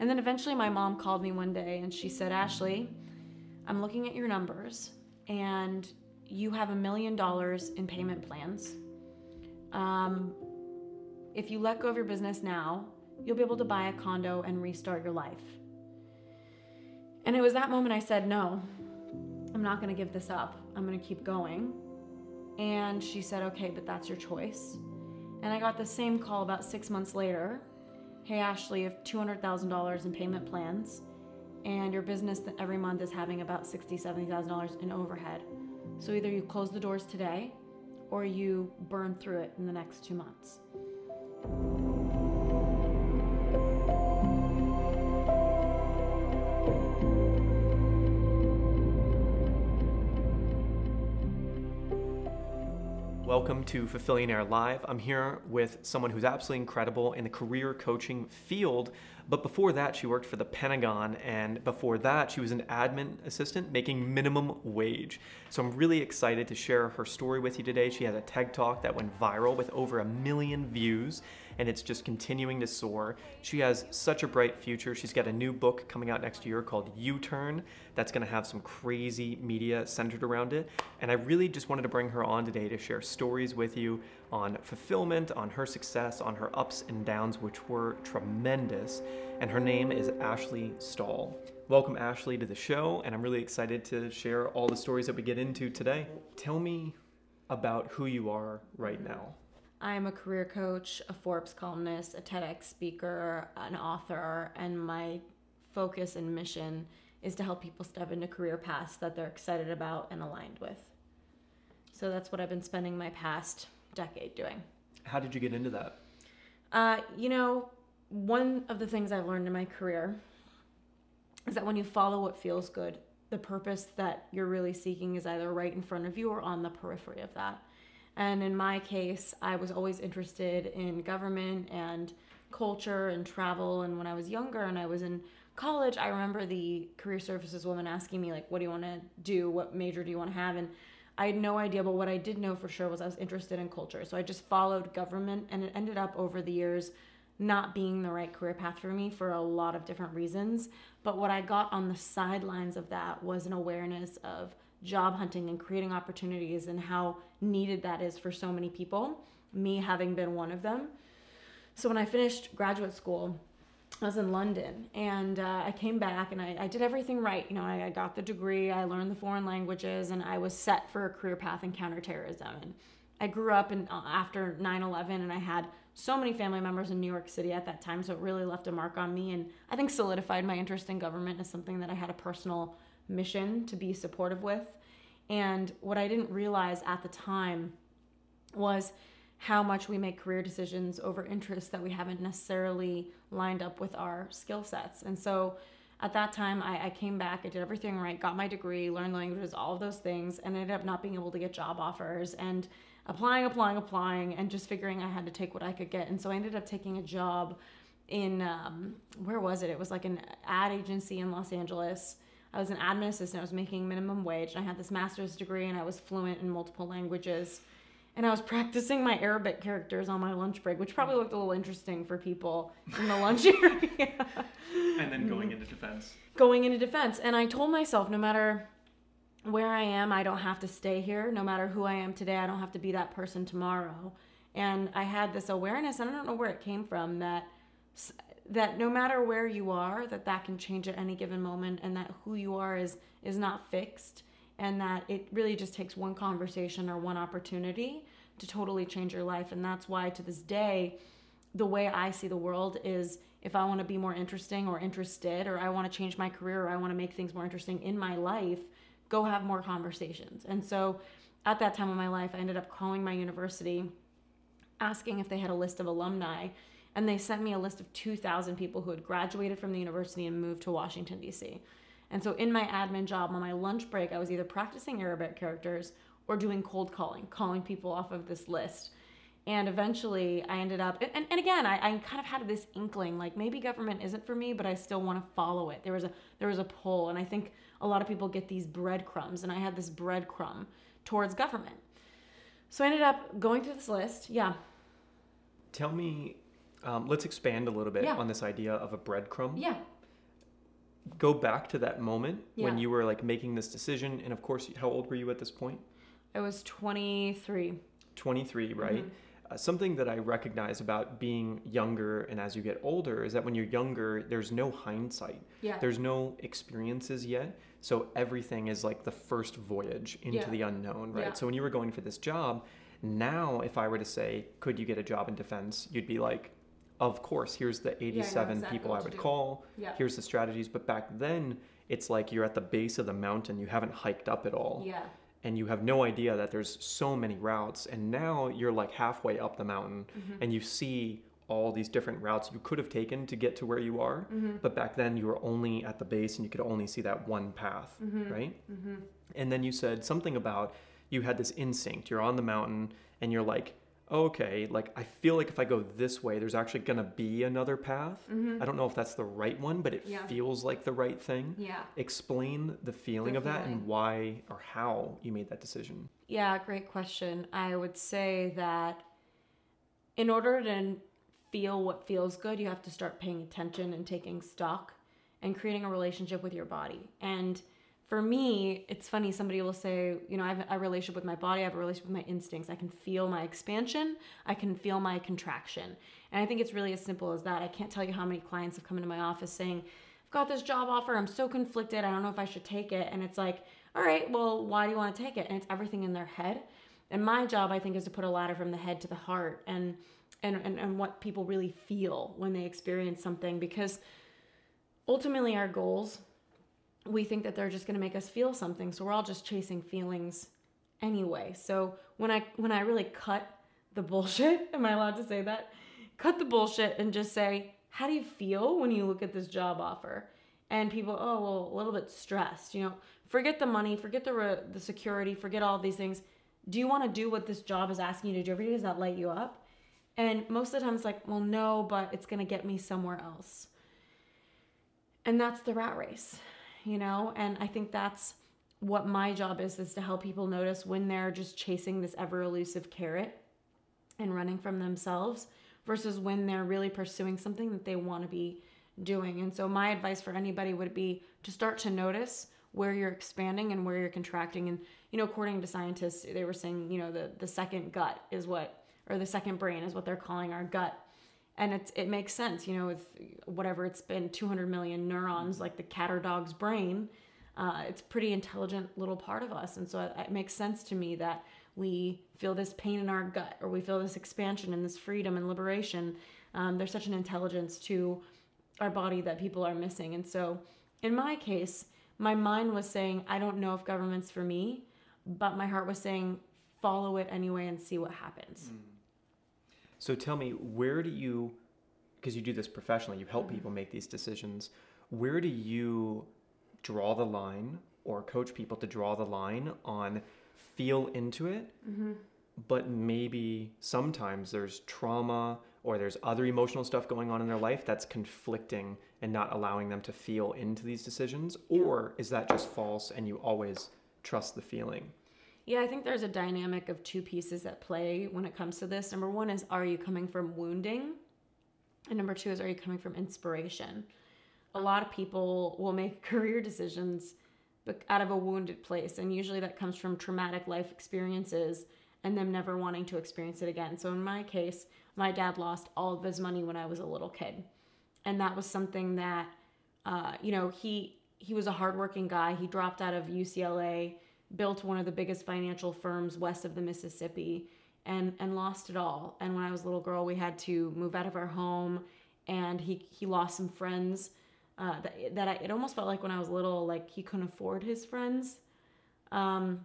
And then eventually my mom called me one day and she said, Ashley, I'm looking at your numbers and you have a million dollars in payment plans. Um, if you let go of your business now, you'll be able to buy a condo and restart your life. And it was that moment I said, No, I'm not going to give this up. I'm going to keep going. And she said, Okay, but that's your choice. And I got the same call about six months later. Hey, Ashley, you have $200,000 in payment plans, and your business every month is having about $60,000, $70,000 in overhead. So either you close the doors today or you burn through it in the next two months. Welcome to Fulfillionaire Live. I'm here with someone who's absolutely incredible in the career coaching field. But before that, she worked for the Pentagon, and before that, she was an admin assistant making minimum wage. So I'm really excited to share her story with you today. She had a TED Talk that went viral with over a million views, and it's just continuing to soar. She has such a bright future. She's got a new book coming out next year called You Turn that's going to have some crazy media centered around it. And I really just wanted to bring her on today to share stories with you on fulfillment, on her success, on her ups and downs, which were tremendous. And her name is Ashley Stahl. Welcome, Ashley, to the show, and I'm really excited to share all the stories that we get into today. Tell me about who you are right now. I'm a career coach, a Forbes columnist, a TEDx speaker, an author, and my focus and mission is to help people step into career paths that they're excited about and aligned with. So that's what I've been spending my past decade doing. How did you get into that? Uh, you know, one of the things I've learned in my career is that when you follow what feels good, the purpose that you're really seeking is either right in front of you or on the periphery of that. And in my case, I was always interested in government and culture and travel. And when I was younger and I was in college, I remember the career services woman asking me, like, what do you want to do? What major do you want to have? And I had no idea, but what I did know for sure was I was interested in culture. So I just followed government, and it ended up over the years not being the right career path for me for a lot of different reasons. But what I got on the sidelines of that was an awareness of job hunting and creating opportunities and how needed that is for so many people, me having been one of them. So when I finished graduate school, I was in London and uh, I came back and I, I, did everything right. You know, I, I, got the degree, I learned the foreign languages, and I was set for a career path in counterterrorism. And I grew up in, uh, after 9 11 and I had so many family members in New York City at that time, so it really left a mark on me and I think solidified my interest in government as something that I had a personal mission to be supportive with. And what I didn't realize at the time was how much we make career decisions over interests that we haven't necessarily lined up with our skill sets. And so at that time, I, I, came back, I did everything right, got my degree, learned languages, all of those things, and ended up not being able to get job offers and applying, applying, applying, and just figuring I had to take what I could get. And so I ended up taking a job in, um, where was it? It was like an ad agency in Los Angeles. I was an admin assistant, I was making minimum wage, and I had this master's degree, and I was fluent in multiple languages and I was practicing my Arabic characters on my lunch break, which probably looked a little interesting for people in the lunch area. and then going into defense. Going into defense. And I told myself no matter where I am, I don't have to stay here. No matter who I am today, I don't have to be that person tomorrow. And I had this awareness, and I don't know where it came from, that that no matter where you are, that that can change at any given moment, and that who you are is is not fixed and that it really just takes one conversation or one opportunity to totally change your life. And that's why to this day, the way I see the world is if I want to be more interesting or interested, or I want to change my career, or I want to make things more interesting in my life, go have more conversations. And so at that time of my life, I ended up calling my university, asking if they had a list of alumni. And they sent me a list of 2,000 people who had graduated from the university and moved to Washington, D.C. And so in my admin job on my lunch break, I was either practicing Arabic characters or doing cold calling, calling people off of this list. And eventually I ended up, and, and again, I, I kind of had this inkling, like maybe government isn't for me, but I still want to follow it. There was a, there was a pull. And I think a lot of people get these breadcrumbs and I had this breadcrumb towards government. So I ended up going through this list. Yeah. Tell me Um, let's expand a little bit Yeah. on this idea of a breadcrumb. Yeah. Go back to that moment when you were like making this decision, and of course, how old were you at this point? I was 23. 23, right? Mhm. Uh, something that I recognize about being younger and as you get older is that when you're younger, there's no hindsight. Yeah. There's no experiences yet. So everything is like the first voyage into Yeah. the unknown, right? Yeah. So when you were going for this job, now if I were to say, could you get a job in defense? You'd be like, of course, here's the 87 exactly people I would call. Yeah. Here's the strategies. But back then, it's like you're at the base of the mountain. You haven't hiked up at all Yeah. and you have no idea that there's so many routes and now you're like halfway up the mountain Mm-hmm. and you see all these different routes you could have taken to get to where you are Mm-hmm. but back then you were only at the base and you could only see that one path Mm-hmm. right and then you said something about you had this instinct you're on the mountain and you're like okay like i feel like if i go this way there's actually to be another path i don't know if that's the right one but it Mm-hmm. Yeah. feels like the right thing Yeah. explain the feeling The of that and why or how you made that decision Yeah, great question. I would say that in order to feel what feels good, you have to start paying attention and taking stock and creating a relationship with your body. And for me, it's funny, somebody will say, you know, I have a relationship with my body, I have a relationship with my instincts. I can feel my expansion, I can feel my contraction. And I think it's really as simple as that. I can't tell you how many clients have come into my office saying, I've got this job offer, I'm so conflicted, I don't know if I should take it. And it's like, all right, well, why do you want to take it? And it's everything in their head. And my job, I think, is to put a ladder from the head to the heart and and, and, and what people really feel when they experience something because ultimately our goals we think that they're just going to make us feel something so we're all just chasing feelings anyway. So when i when i really cut the bullshit am i allowed to say that? Cut the bullshit and just say how do you feel when you look at this job offer? And people oh well a little bit stressed you know forget the money forget the re- the security forget all these things. Do you want to do what this job is asking you to do every day? Does that light you up? And most of the time it's like well no but it's going to get me somewhere else. And that's the rat race you know? And i think that's what my job is is to help people notice when they're just chasing this ever elusive carrot and running from themselves versus when they're really pursuing something that they want to be doing. And so my advice for anybody would be to start to notice where you're expanding and where you're contracting. And you know according to scientists they were saying you know the the second gut is what or the second brain is what they're calling our gut and it's it makes sense you know with whatever it's been 200 million neurons like the cat or dog's brain uh, it's pretty intelligent little part of us. And so it, it makes sense to me that we feel this pain in our gut or we feel this expansion and this freedom and liberation. Um, there's such an intelligence to our body that people are missing. And so in my case my mind was saying i don't know if government's for me but my heart was saying follow it anyway and see what happens So tell me, where do you, because you do this professionally, you Mm-hmm. help people make these decisions, where do you draw the line or coach people to draw the line on feel into it, Mm-hmm. but maybe sometimes there's trauma or there's other emotional stuff going on in their life that's conflicting and not allowing them to feel into these decisions? Or is that just false and you always trust the feeling? Yeah, I think there's a dynamic of two pieces at play when it comes to this. Number one is are you coming from wounding? And number two is are you coming from inspiration? A lot of people will make career decisions out of a wounded place, and usually that comes from traumatic life experiences and them never wanting to experience it again. So in my case, my dad lost all of his money when I was a little kid, and that was something that, uh, you know, he he was a hardworking guy. He dropped out of UCLA built one of the biggest financial firms west of the Mississippi and and lost it all. And when I was a little girl, we had to move out of our home and he he lost some friends uh, that that I, it almost felt like when I was little like he couldn't afford his friends. Um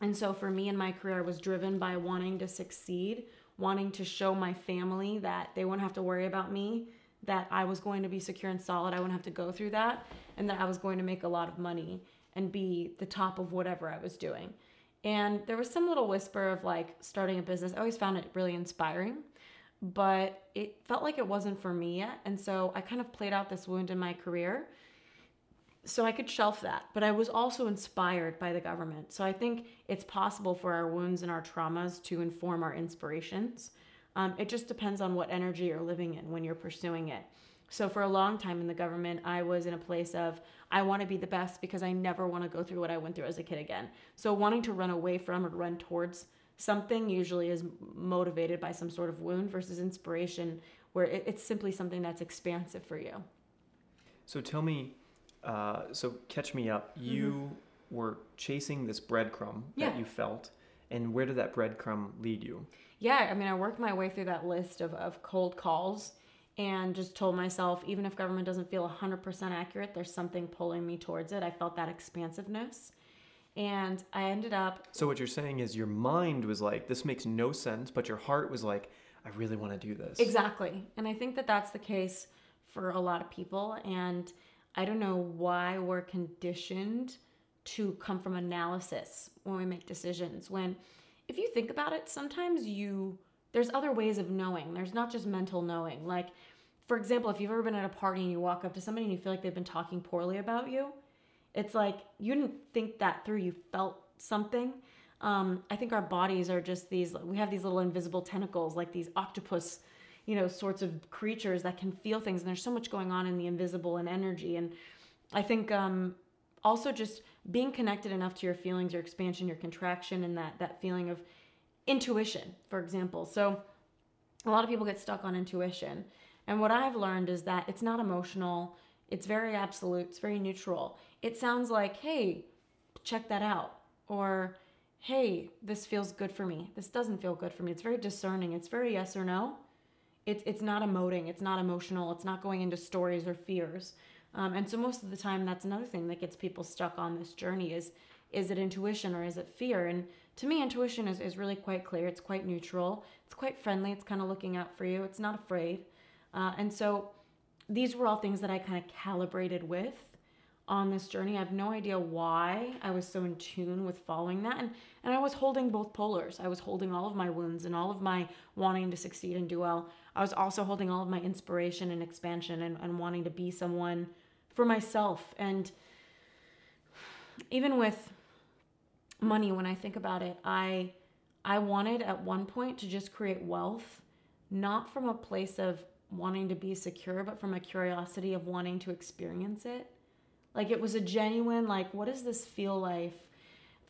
and so for me in my career I was driven by wanting to succeed, wanting to show my family that they wouldn't have to worry about me, that I was going to be secure and solid, I wouldn't have to go through that, and that I was going to make a lot of money and be the top of whatever I was doing. And there was some little whisper of like starting a business. I always found it really inspiring, but it felt like it wasn't for me yet. And so I kind of played out this wound in my career so I could shelf that. But I was also inspired by the government. So I think it's possible for our wounds and our traumas to inform our inspirations. Um, it just depends on what energy you're living in when you're pursuing it. So for a long time in the government, I was in a place of I want to be the best because I never want to go through what I went through as a kid again. So wanting to run away from or run towards something usually is motivated by some sort of wound versus inspiration where it, it's simply something that's expansive for you. So tell me, uh, so catch me up. Mm-hmm. You were chasing this breadcrumb Yeah. that you felt, and where did that breadcrumb lead you? Yeah, I mean, I worked my way through that list of, of cold calls and just told myself, even if government doesn't feel 100% accurate, there's something pulling me towards it. I felt that expansiveness. And I ended up, So what you're saying is your mind was like, this makes no sense, but your heart was like, I really want to do this. exactly. And I think that that's the case for a lot of people. And I don't know why we're conditioned to come from analysis when we make decisions. When, if you think about it, sometimes you, there's other ways of knowing. There's not just mental knowing. Like, for example, if you've ever been at a party and you walk up to somebody and you feel like they've been talking poorly about you, it's like you didn't think that through. You felt something. Um, I think our bodies are just these, we have these little invisible tentacles, like these octopus, you know, sorts of creatures that can feel things. And there's so much going on in the invisible and energy. And I think um, also just being connected enough to your feelings, your expansion, your contraction, and that, that feeling of intuition, for example. So a lot of people get stuck on intuition. And what I've learned is that it's not emotional, it's very absolute, it's very neutral. It sounds like, hey, check that out. Or, hey, this feels good for me. This doesn't feel good for me. It's very discerning. It's very yes or no. It's, it's not emoting, it's not emotional, it's not going into stories or fears. Um, and so most of the time, that's another thing that gets people stuck on this journey is is it intuition or is it fear? And to me, intuition is, is really quite clear. It's quite neutral. It's quite friendly. It's kind of looking out for you. It's not afraid. Uh, and so these were all things that I kind of calibrated with on this journey. I have no idea why I was so in tune with following that. And, and I was holding both polars. I was holding all of my wounds and all of my wanting to succeed and do well. I was also holding all of my inspiration and expansion and, and wanting to be someone for myself. And even with money, when I think about it, I I wanted at one point to just create wealth, not from a place of wanting to be secure, but from a curiosity of wanting to experience it. Like it was a genuine, like, what does this feel like?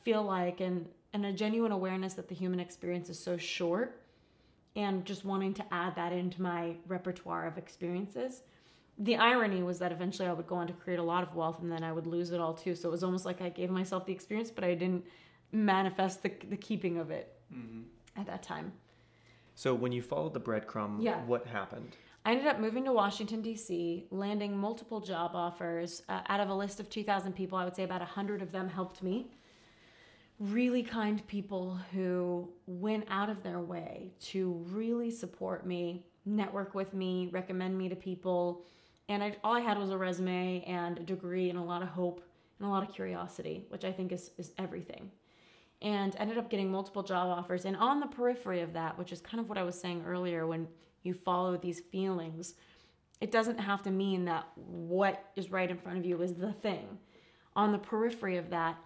Feel like, and and a genuine awareness that the human experience is so short, and just wanting to add that into my repertoire of experiences. The irony was that eventually I would go on to create a lot of wealth, and then I would lose it all too. So it was almost like I gave myself the experience, but I didn't manifest the the keeping of it at that time. So when you followed the breadcrumb, Yeah. what happened? I ended up moving to Washington, D.C., landing multiple job offers. Uh, out of a list of 2,000 people, I would say about 100 of them helped me. Really kind people who went out of their way to really support me, network with me, recommend me to people. And I, all I had was a resume and a degree and a lot of hope and a lot of curiosity, which I think is, is everything and ended up getting multiple job offers. And on the periphery of that, which is kind of what I was saying earlier, when you follow these feelings, it doesn't have to mean that what is right in front of you is the thing. On the periphery of that,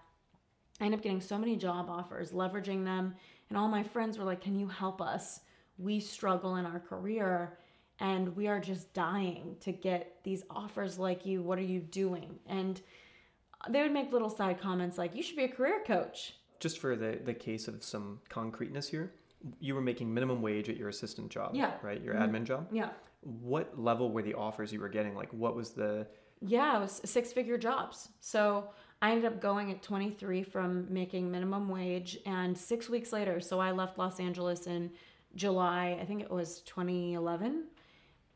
I ended up getting so many job offers, leveraging them. And all my friends were like, Can you help us? We struggle in our career and we are just dying to get these offers like you. What are you doing? And they would make little side comments like, You should be a career coach. Just for the, the case of some concreteness here, you were making minimum wage at your assistant job, Yeah. right? Your Mhm. admin job. Yeah. What level were the offers you were getting? Like, what was the Yeah, it was six figure jobs. So I ended up going at 23 from making minimum wage. And six weeks later, so I left Los Angeles in July, I think it was 2011.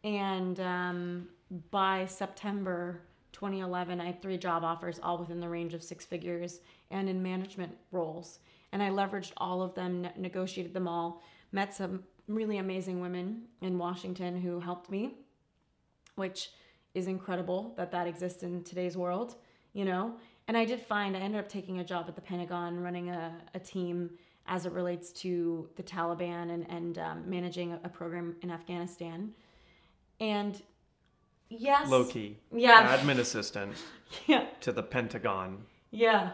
And um, by September 2011, I had three job offers, all within the range of six figures and in management roles. And I leveraged all of them, ne- negotiated them all, met some really amazing women in Washington who helped me, which is incredible that that exists in today's world, you know? And I did find I ended up taking a job at the Pentagon running a, a team as it relates to the Taliban and, and um, managing a, a program in Afghanistan. And yes. low key Yeah. admin assistant Yeah. to the Pentagon? Yeah.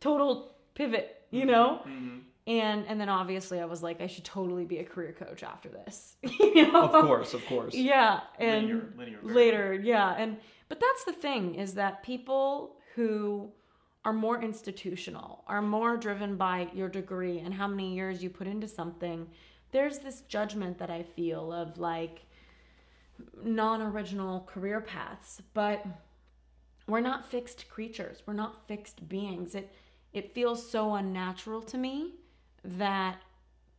Total pivot, you know? Mm-hmm. Mm-hmm. And and then obviously I was like, I should totally be a career coach after this. you know? Of course, of course. Yeah, and Linear- linear later, yeah, and but that's the thing is that people who are more institutional are more driven by your degree and how many years you put into something. There's this judgment that I feel of like non-original career paths, but we're not fixed creatures. We're not fixed beings. It it feels so unnatural to me that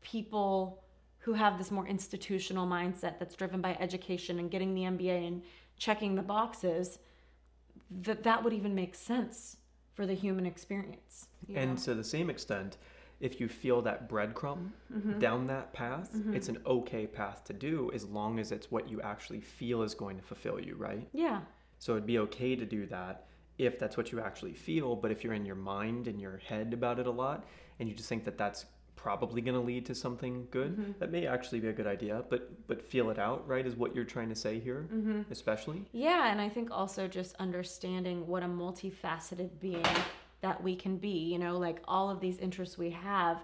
people who have this more institutional mindset that's driven by education and getting the MBA and checking the boxes that that would even make sense for the human experience. you know? And to the same extent, if you feel that breadcrumb Mm-hmm. down that path, it's an okay path to do as long as it's what you actually feel is going to fulfill you, right? yeah. So it'd be okay to do that if that's what you actually feel. But if you're in your mind and your head about it a lot and you just think that that's probably going to lead to something good, Mm-hmm. that may actually be a good idea. But but feel it out, right? Is what you're trying to say here, Mm-hmm. especially. Yeah, and I think also just understanding what a multifaceted being that we can be, you know, like all of these interests we have,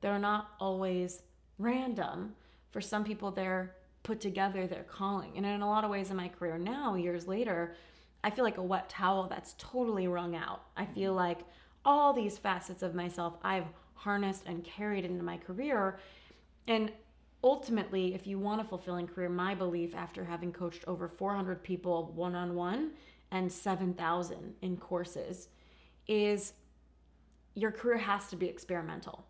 they're not always random. For some people, they're put together, they're calling. And in a lot of ways in my career now, years later, I feel like a wet towel that's totally wrung out. I mm-hmm. feel like all these facets of myself I've harnessed and carried into my career. And ultimately, if you want a fulfilling career, my belief after having coached over 400 people one on one and 7,000 in courses is your career has to be experimental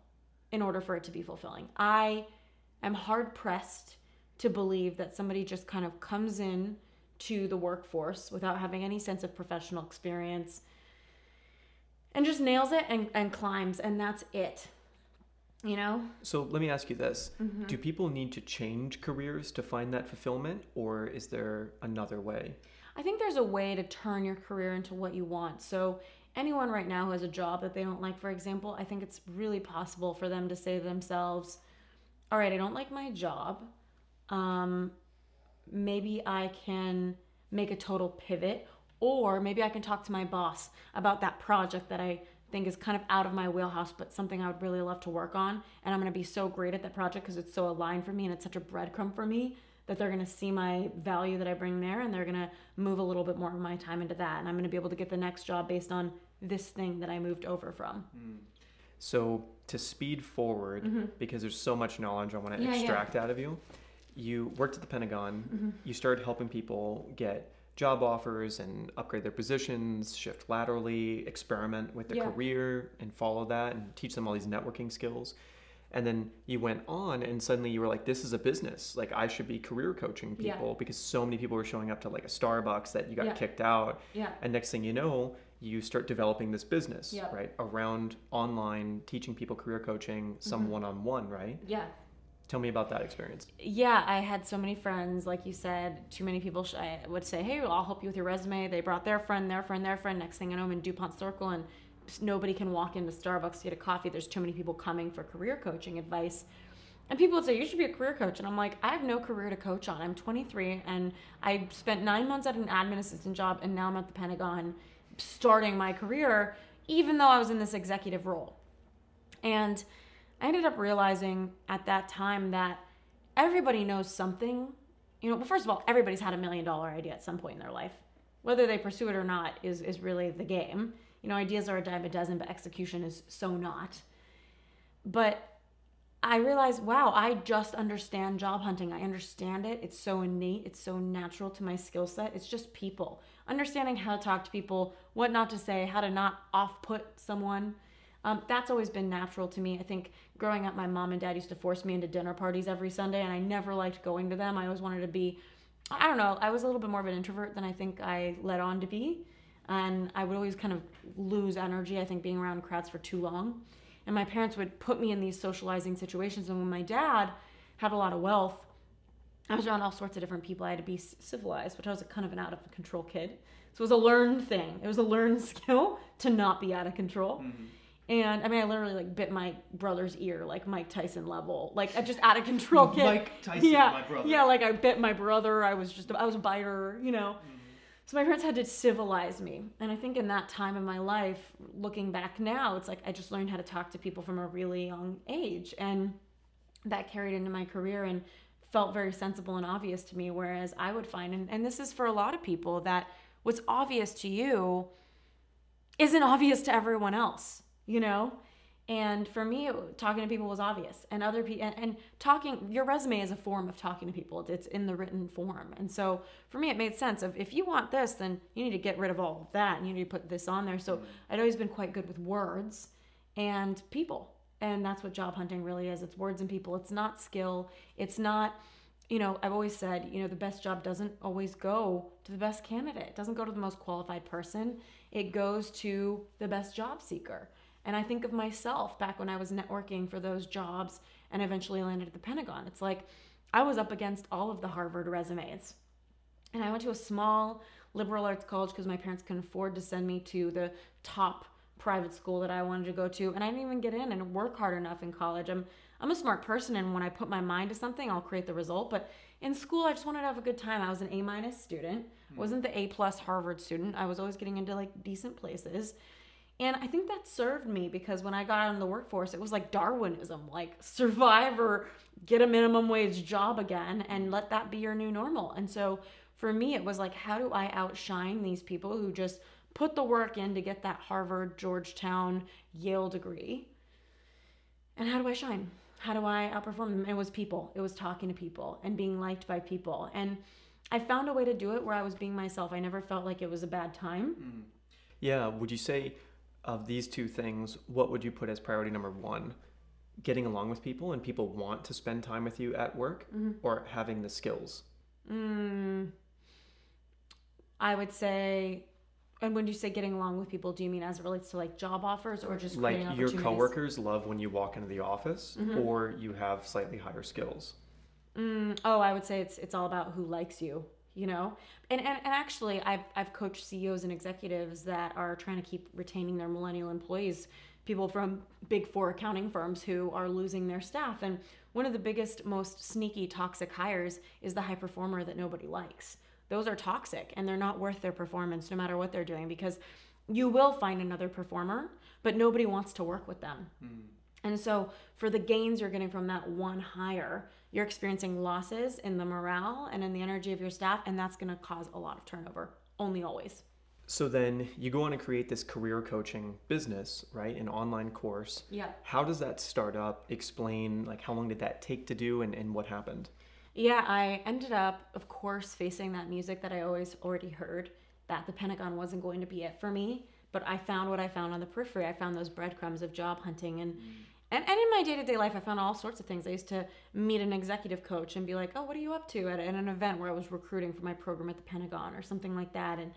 in order for it to be fulfilling. I am hard pressed to believe that somebody just kind of comes in to the workforce without having any sense of professional experience and just nails it and, and climbs and that's it. You know? So let me ask you this: Mm-hmm. Do people need to change careers to find that fulfillment, or is there another way? I think there's a way to turn your career into what you want. So, anyone right now who has a job that they don't like, for example, I think it's really possible for them to say to themselves, All right, I don't like my job. Um, maybe I can make a total pivot, or maybe I can talk to my boss about that project that I think is kind of out of my wheelhouse, but something I would really love to work on. And I'm going to be so great at that project because it's so aligned for me and it's such a breadcrumb for me that they're going to see my value that I bring there and they're going to move a little bit more of my time into that. And I'm going to be able to get the next job based on this thing that I moved over from. So to speed forward, because there's so much knowledge I want to Mm-hmm. Yeah, yeah. extract out of you, you worked at the Pentagon. Mm-hmm. You started helping people get job offers and upgrade their positions, shift laterally, experiment with their Yeah. career, and follow that, and teach them all these networking skills. And then you went on, and suddenly you were like, "This is a business. Like I should be career coaching Yeah. people because so many people were showing up to like a Starbucks that you got Yeah. kicked out." Yeah. And next thing you know, you start developing this business, Yep. right? Around online, teaching people career coaching, some Mm-hmm. one on one, right? Yeah. Tell me about that experience. yeah, I had so many friends, like you said, too many people sh- I would say, hey, I'll help you with your resume. They brought their friend, their friend, their friend. Next thing I know, I'm in DuPont Circle and nobody can walk into Starbucks to get a coffee. There's too many people coming for career coaching advice. And people would say, you should be a career coach. And I'm like, I have no career to coach on. I'm 23 and I spent nine months at an admin assistant job and now I'm at the Pentagon starting my career, even though I was in this executive role. And I ended up realizing at that time that everybody knows something. You know, well, first of all, everybody's had a million dollar idea at some point in their life. Whether they pursue it or not is, is really the game. You know, ideas are a dime a dozen, but execution is so not. But I realized, wow, I just understand job hunting. I understand it. It's so innate, it's so natural to my skill set. It's just people. Understanding how to talk to people, what not to say, how to not off put someone. Um, that's always been natural to me. I think growing up, my mom and dad used to force me into dinner parties every Sunday, and I never liked going to them. I always wanted to be, I don't know, I was a little bit more of an introvert than I think I let on to be. And I would always kind of lose energy, I think, being around crowds for too long. And my parents would put me in these socializing situations. And when my dad had a lot of wealth, I was around all sorts of different people. I had to be civilized, which I was a kind of an out of control kid. So it was a learned thing. It was a learned skill to not be out of control. Mm-hmm. And I mean, I literally like bit my brother's ear, like Mike Tyson level, like I just out of control kid. Mike Tyson, yeah, my brother. Yeah, like I bit my brother. I was just, I was a biter, you know. Mm-hmm. so my parents had to civilize me. And I think in that time of my life, looking back now, it's like I just learned how to talk to people from a really young age. And that carried into my career and felt very sensible and obvious to me. Whereas I would find, and, and this is for a lot of people, that what's obvious to you isn't obvious to everyone else, you know? And for me, talking to people was obvious, and other people, and, and, talking. Your resume is a form of talking to people. It's in the written form, and so for me, it made sense. Of if you want this, then you need to get rid of all of that, and you need to put this on there. So mm-hmm. I'd always been quite good with words and people, and that's what job hunting really is. It's words and people. It's not skill. It's not you know, I've always said, you know, the best job doesn't always go to the best candidate. It doesn't go to the most qualified person. It goes to the best job seeker. And I think of myself back when I was networking for those jobs and eventually landed at the Pentagon. It's like I was up against all of the Harvard resumes. And I went to a small liberal arts college because my parents couldn't afford to send me to the top private school that I wanted to go to. And I didn't even get in and work hard enough in college. I'm I'm a smart person and when I put my mind to something, I'll create the result. But in school, I just wanted to have a good time. I was an A minus student. Mm. wasn't the A plus Harvard student. I was always getting into like decent places. And I think that served me because when I got out in the workforce, it was like Darwinism, like survive or get a minimum wage job again and let that be your new normal. And so for me, it was like, how do I outshine these people who just put the work in to get that Harvard, Georgetown, Yale degree? And how do I shine? How do I outperform them? It was people. It was talking to people and being liked by people. And I found a way to do it where I was being myself. I never felt like it was a bad time. Mm. Yeah. Would you say of these two things, what would you put as priority number one? Getting along with people and people want to spend time with you at work mm-hmm. or having the skills? Mm, I would say, and when you say getting along with people, do you mean as it relates to like job offers or just like your coworkers love when you walk into the office mm-hmm. or you have slightly higher skills? Mm, oh, I would say it's it's all about who likes you you know and, and and actually i've i've coached ceos and executives that are trying to keep retaining their millennial employees people from big four accounting firms who are losing their staff and one of the biggest most sneaky toxic hires is the high performer that nobody likes those are toxic and they're not worth their performance no matter what they're doing because you will find another performer but nobody wants to work with them mm. and so for the gains you're getting from that one hire you're experiencing losses in the morale and in the energy of your staff, and that's going to cause a lot of turnover. Only always. So then you go on and create this career coaching business, right? An online course. Yeah. How does that start up? Explain like how long did that take to do and, and what happened? Yeah, I ended up, of course, facing that music that I always already heard that the Pentagon wasn't going to be it for me. But I found what I found on the periphery. I found those breadcrumbs of job hunting and mm and, and in my day-to-day life i found all sorts of things i used to meet an executive coach and be like oh what are you up to at, at an event where i was recruiting for my program at the pentagon or something like that and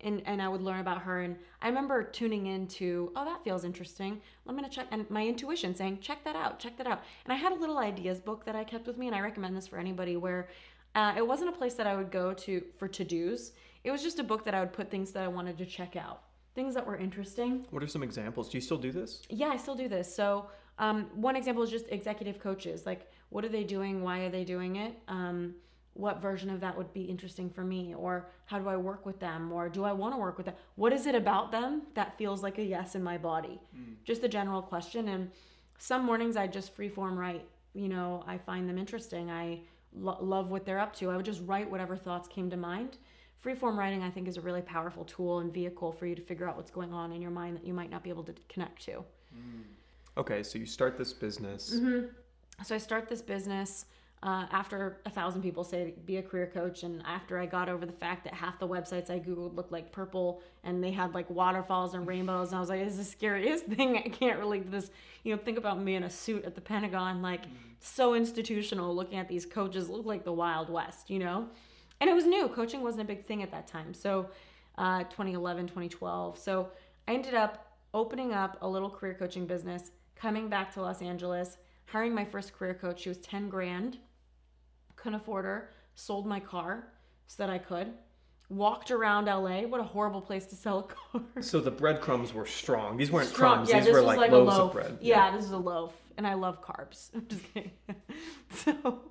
and, and I would learn about her. And I remember tuning into, oh, that feels interesting. I'm to check. And my intuition saying, check that out, check that out. And I had a little ideas book that I kept with me. And I recommend this for anybody where uh, it wasn't a place that I would go to for to dos. It was just a book that I would put things that I wanted to check out, things that were interesting. What are some examples? Do you still do this? Yeah, I still do this. So um, one example is just executive coaches. Like, what are they doing? Why are they doing it? Um, what version of that would be interesting for me? Or how do I work with them? Or do I want to work with them? What is it about them that feels like a yes in my body? Mm. Just a general question. And some mornings I just freeform write. You know, I find them interesting. I lo- love what they're up to. I would just write whatever thoughts came to mind. Freeform writing, I think, is a really powerful tool and vehicle for you to figure out what's going on in your mind that you might not be able to connect to. Mm. Okay, so you start this business. Mm-hmm. So I start this business uh, after a thousand people say be a career coach, and after I got over the fact that half the websites I googled looked like purple and they had like waterfalls and rainbows, and I was like, "This is the scariest thing. I can't relate to this." You know, think about me in a suit at the Pentagon, like so institutional, looking at these coaches look like the Wild West, you know. And it was new. Coaching wasn't a big thing at that time. So, uh, 2011, 2012. So I ended up opening up a little career coaching business coming back to Los Angeles, hiring my first career coach. She was 10 grand, couldn't afford her, sold my car so that I could. Walked around LA. What a horrible place to sell a car. So the breadcrumbs were strong. These weren't strong. crumbs. Yeah, These were like, like loaves of bread. Yeah, yeah, this is a loaf. And I love carbs. I'm just kidding. so,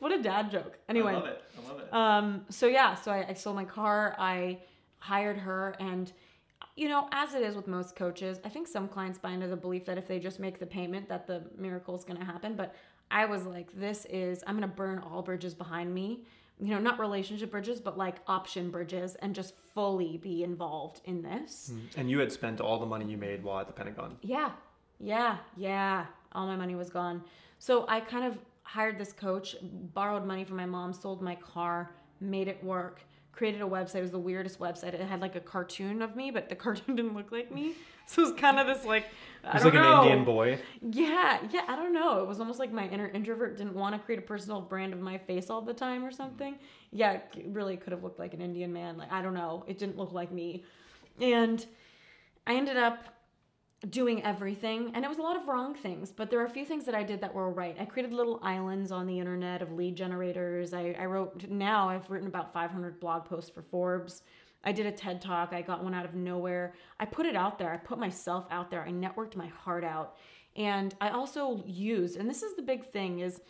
what a dad joke. Anyway. I love it. I love it. Um, so yeah, so I, I sold my car. I hired her and you know, as it is with most coaches, I think some clients buy into the belief that if they just make the payment that the miracle is going to happen, but I was like this is I'm going to burn all bridges behind me. You know, not relationship bridges, but like option bridges and just fully be involved in this. Hmm. And you had spent all the money you made while at the Pentagon. Yeah. Yeah. Yeah. All my money was gone. So I kind of hired this coach, borrowed money from my mom, sold my car, made it work, created a website. It was the weirdest website. It had like a cartoon of me, but the cartoon didn't look like me. So it was kind of this like I It was like know. an Indian boy. Yeah, yeah, I don't know. It was almost like my inner introvert didn't want to create a personal brand of my face all the time or mm-hmm. something. Yeah, it really could have looked like an Indian man. Like I don't know. It didn't look like me. And I ended up doing everything and it was a lot of wrong things but there are a few things that i did that were right. I created little islands on the internet of lead generators. I, I wrote now i've written about 500 blog posts for forbes. I did a ted talk. I got one out of nowhere. I put it out there. I put myself out there. I networked my heart out. And i also used and this is the big thing is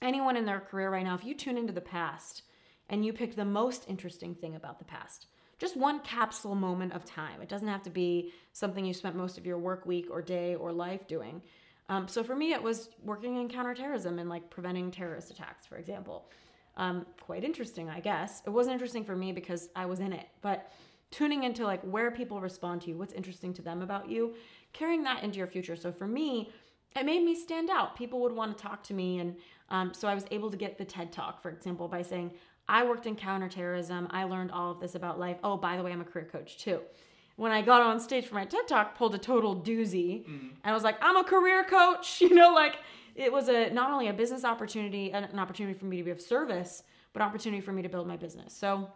anyone in their career right now if you tune into the past and you pick the most interesting thing about the past just one capsule moment of time. It doesn't have to be something you spent most of your work week or day or life doing. Um, so for me, it was working in counterterrorism and like preventing terrorist attacks, for example. Um, quite interesting, I guess. It wasn't interesting for me because I was in it, but tuning into like where people respond to you, what's interesting to them about you, carrying that into your future. So for me, it made me stand out. People would want to talk to me, and um, so I was able to get the TED Talk, for example, by saying, I worked in counterterrorism. I learned all of this about life. Oh, by the way, I'm a career coach too. When I got on stage for my TED Talk, pulled a total doozy, and I was like, I'm a career coach. You know, like it was a not only a business opportunity, an an opportunity for me to be of service, but opportunity for me to build my business. So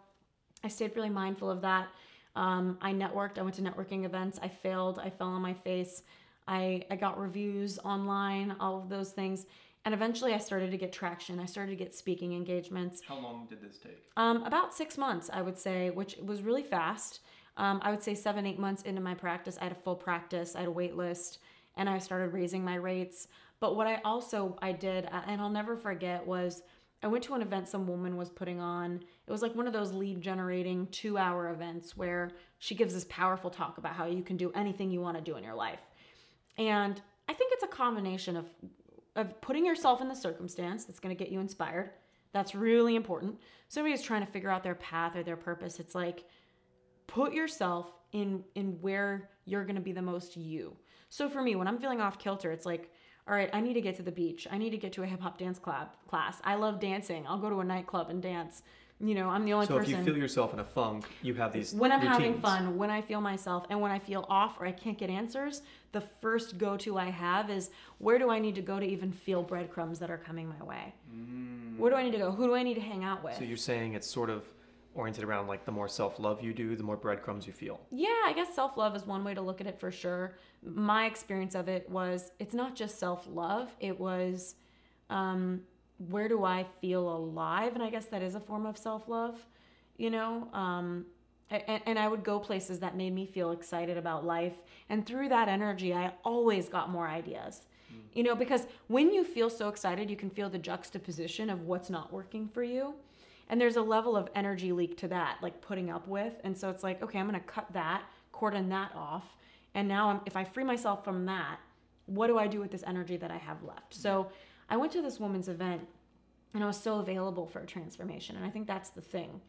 I stayed really mindful of that. Um, I networked. I went to networking events. I failed. I fell on my face. I, I got reviews online, all of those things. And eventually I started to get traction. I started to get speaking engagements. How long did this take? Um, about six months, I would say, which was really fast. Um, I would say seven, eight months into my practice, I had a full practice, I had a wait list, and I started raising my rates. But what I also I did, uh, and I'll never forget, was I went to an event some woman was putting on. It was like one of those lead generating two hour events where she gives this powerful talk about how you can do anything you want to do in your life. And I think it's a combination of of putting yourself in the circumstance that's going to get you inspired. That's really important. Somebody is trying to figure out their path or their purpose, it's like put yourself in in where you're going to be the most you. So for me, when I'm feeling off kilter, it's like, all right, I need to get to the beach. I need to get to a hip hop dance club class. I love dancing. I'll go to a nightclub and dance. You know, I'm the only So person So if you feel yourself in a funk, you have these when I'm having fun, when I feel myself, and when I feel off or I can't get answers, the first go to I have is where do I need to go to even feel breadcrumbs that are coming my way? Where do I need to go? Who do I need to hang out with? Mm. So you're saying it's sort of oriented around like the more self love you do, the more breadcrumbs you feel. Yeah, I guess self love is one way to look at it for sure. My experience of it was it's not just self love, it was um, where do I feel alive? And I guess that is a form of self love, you know? Um, and, and I would go places that made me feel excited about life. And through that energy, I always got more ideas. You know, because when you feel so excited, you can feel the juxtaposition of what's not working for you. And there's a level of energy leak to that, like putting up with. And so it's like, okay, I'm going to cut that, cordon that off. And now I'm, if I free myself from that, what do I do with this energy that I have left? So I went to this woman's event and I was so available for a transformation. And I think that's the thing.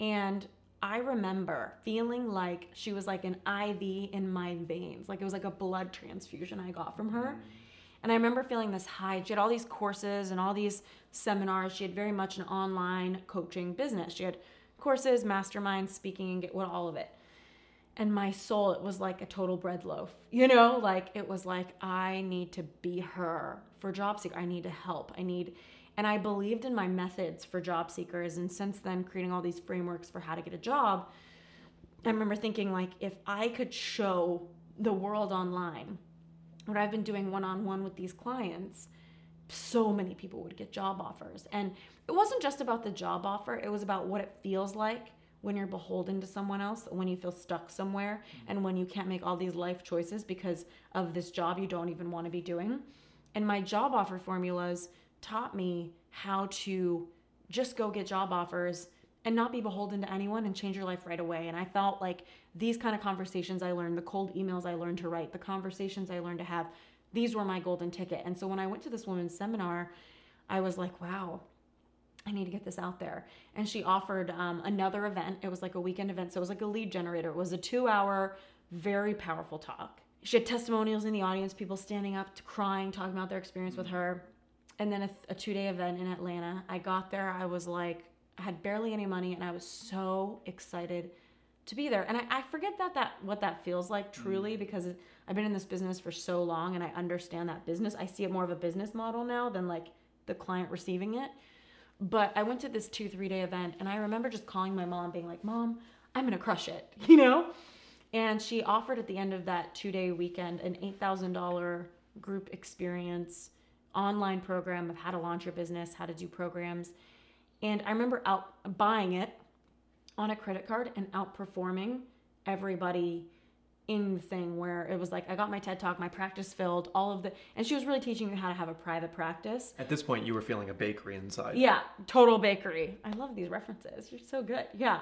And I remember feeling like she was like an IV in my veins, like it was like a blood transfusion I got from her. And I remember feeling this high. She had all these courses and all these seminars. She had very much an online coaching business. She had courses, masterminds, speaking, and get what all of it. And my soul, it was like a total bread loaf. You know, like it was like I need to be her for job seeker. I need to help. I need and I believed in my methods for job seekers and since then creating all these frameworks for how to get a job. I remember thinking like if I could show the world online what I've been doing one on one with these clients, so many people would get job offers. And it wasn't just about the job offer, it was about what it feels like when you're beholden to someone else, when you feel stuck somewhere, mm-hmm. and when you can't make all these life choices because of this job you don't even want to be doing. And my job offer formulas taught me how to just go get job offers and not be beholden to anyone and change your life right away. And I felt like these kind of conversations I learned, the cold emails I learned to write, the conversations I learned to have, these were my golden ticket. And so when I went to this woman's seminar, I was like, wow, I need to get this out there. And she offered um, another event. It was like a weekend event. So it was like a lead generator. It was a two hour, very powerful talk. She had testimonials in the audience, people standing up, to crying, talking about their experience with her. And then a, a two day event in Atlanta. I got there. I was like, I had barely any money and I was so excited to be there. And I, I forget that that what that feels like truly because I've been in this business for so long and I understand that business. I see it more of a business model now than like the client receiving it. But I went to this two, three day event and I remember just calling my mom being like, Mom, I'm gonna crush it, you know? And she offered at the end of that two day weekend an $8,000 group experience online program of how to launch your business, how to do programs. And I remember out buying it on a credit card and outperforming everybody in the thing where it was like I got my TED talk, my practice filled, all of the and she was really teaching you how to have a private practice. At this point you were feeling a bakery inside. Yeah, total bakery. I love these references. You're so good. Yeah.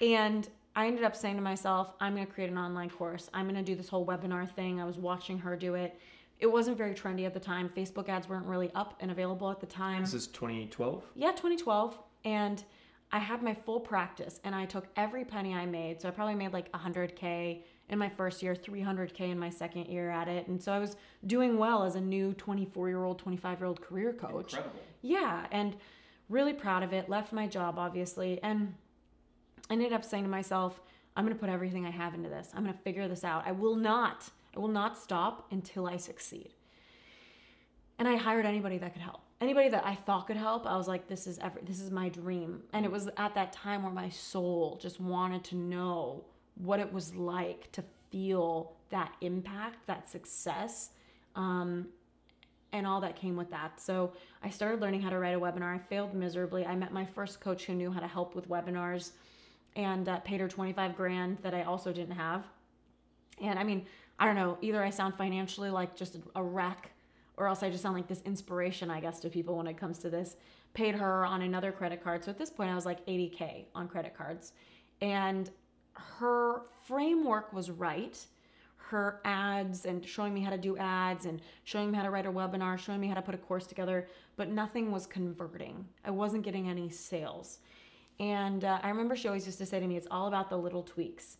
And I ended up saying to myself, I'm going to create an online course. I'm going to do this whole webinar thing. I was watching her do it. It wasn't very trendy at the time. Facebook ads weren't really up and available at the time. This is 2012? Yeah, 2012. And I had my full practice and I took every penny I made. So I probably made like 100K in my first year, 300K in my second year at it. And so I was doing well as a new 24 year old, 25 year old career coach. Incredible. Yeah. And really proud of it. Left my job, obviously. And I ended up saying to myself, I'm going to put everything I have into this. I'm going to figure this out. I will not, I will not stop until I succeed. And I hired anybody that could help. Anybody that I thought could help, I was like, this is every, this is my dream. And it was at that time where my soul just wanted to know what it was like to feel that impact, that success, um, and all that came with that. So I started learning how to write a webinar. I failed miserably. I met my first coach who knew how to help with webinars and uh, paid her 25 grand that I also didn't have. And I mean, I don't know, either I sound financially like just a wreck or else I just sound like this inspiration, I guess, to people when it comes to this. Paid her on another credit card. So at this point, I was like 80K on credit cards. And her framework was right. Her ads and showing me how to do ads and showing me how to write a webinar, showing me how to put a course together, but nothing was converting. I wasn't getting any sales. And uh, I remember she always used to say to me, it's all about the little tweaks.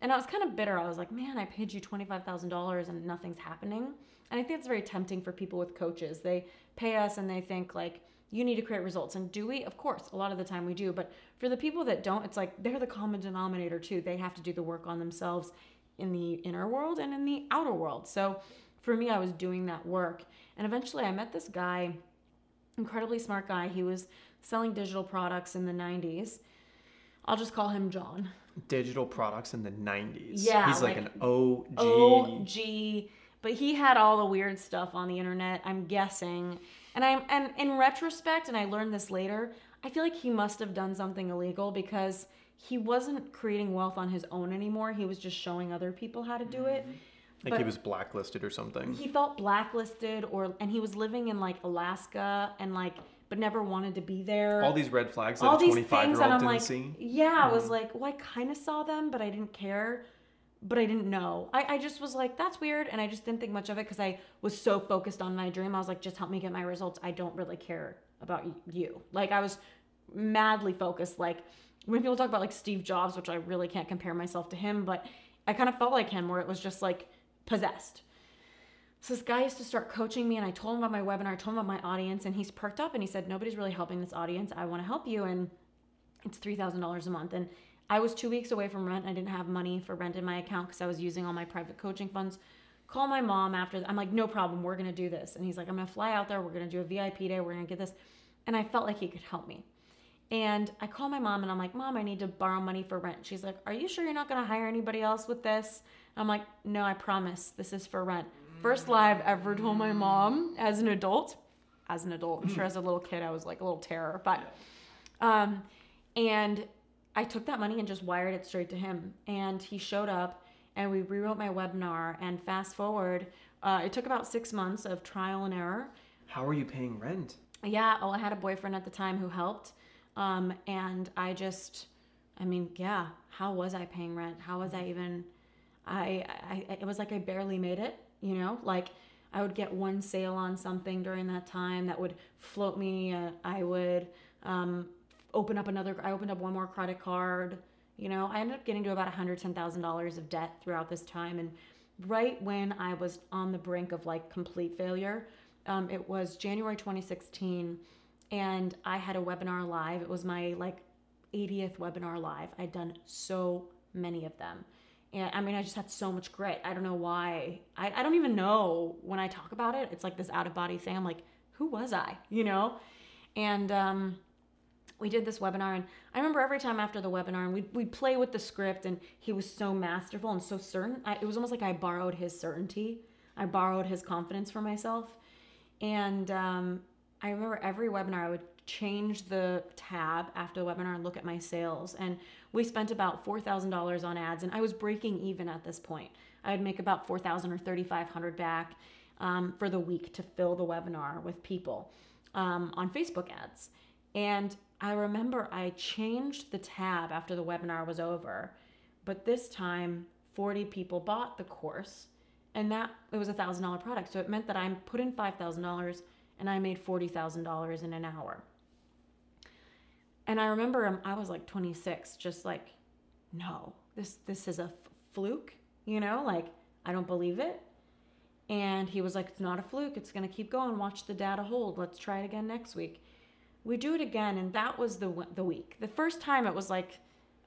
And I was kind of bitter. I was like, man, I paid you $25,000 and nothing's happening. And I think it's very tempting for people with coaches. They pay us and they think, like, you need to create results. And do we? Of course, a lot of the time we do. But for the people that don't, it's like they're the common denominator too. They have to do the work on themselves in the inner world and in the outer world. So for me, I was doing that work. And eventually I met this guy, incredibly smart guy. He was selling digital products in the 90s. I'll just call him John. Digital products in the 90s. Yeah, He's like, like an OG. OG. But he had all the weird stuff on the internet, I'm guessing. And I'm and in retrospect, and I learned this later, I feel like he must have done something illegal because he wasn't creating wealth on his own anymore. He was just showing other people how to do it. Mm-hmm. Like he was blacklisted or something. He felt blacklisted or and he was living in like Alaska and like but never wanted to be there. All these red flags that all a these 25 things year old didn't like, see. yeah, I was mm. like, well, I kind of saw them, but I didn't care, but I didn't know. I, I just was like, that's weird, and I just didn't think much of it because I was so focused on my dream. I was like, just help me get my results. I don't really care about you. Like I was madly focused. Like when people talk about like Steve Jobs, which I really can't compare myself to him, but I kind of felt like him, where it was just like possessed. So this guy used to start coaching me, and I told him about my webinar, I told him about my audience, and he's perked up and he said, Nobody's really helping this audience. I want to help you. And it's $3,000 a month. And I was two weeks away from rent. I didn't have money for rent in my account because I was using all my private coaching funds. Call my mom after. I'm like, no problem. We're going to do this. And he's like, I'm going to fly out there. We're going to do a VIP day. We're going to get this. And I felt like he could help me. And I call my mom and I'm like, Mom, I need to borrow money for rent. She's like, Are you sure you're not going to hire anybody else with this? And I'm like, No, I promise. This is for rent. First lie I've ever told my mom as an adult. As an adult, I'm sure as a little kid, I was like a little terror. But um, and I took that money and just wired it straight to him. And he showed up and we rewrote my webinar. And fast forward, uh, it took about six months of trial and error. How are you paying rent? Yeah, well, I had a boyfriend at the time who helped. Um, and I just, I mean, yeah, how was I paying rent? How was I even, I, I, it was like I barely made it, you know, like I would get one sale on something during that time that would float me. Uh, I would, um, open up another, I opened up one more credit card. You know, I ended up getting to about $110,000 of debt throughout this time. And right when I was on the brink of like complete failure, um, it was January 2016 and I had a webinar live. It was my like 80th webinar live. I'd done so many of them. And I mean, I just had so much grit. I don't know why. I, I don't even know when I talk about it. It's like this out of body thing. I'm like, who was I? You know? And um, we did this webinar. And I remember every time after the webinar, and we'd, we'd play with the script, and he was so masterful and so certain. I, it was almost like I borrowed his certainty, I borrowed his confidence for myself. And um, I remember every webinar I would change the tab after the webinar and look at my sales. And we spent about $4,000 on ads and I was breaking even at this point. I would make about 4,000 or 3,500 back um, for the week to fill the webinar with people um, on Facebook ads. And I remember I changed the tab after the webinar was over, but this time 40 people bought the course and that it was a thousand dollar product. So it meant that I put in five thousand dollars and I made $40,000 in an hour. And I remember um, I was like 26, just like, no, this, this is a f- fluke, you know, like, I don't believe it. And he was like, it's not a fluke. It's to keep going. Watch the data hold. Let's try it again next week. We do it again. And that was the, the week. The first time it was like,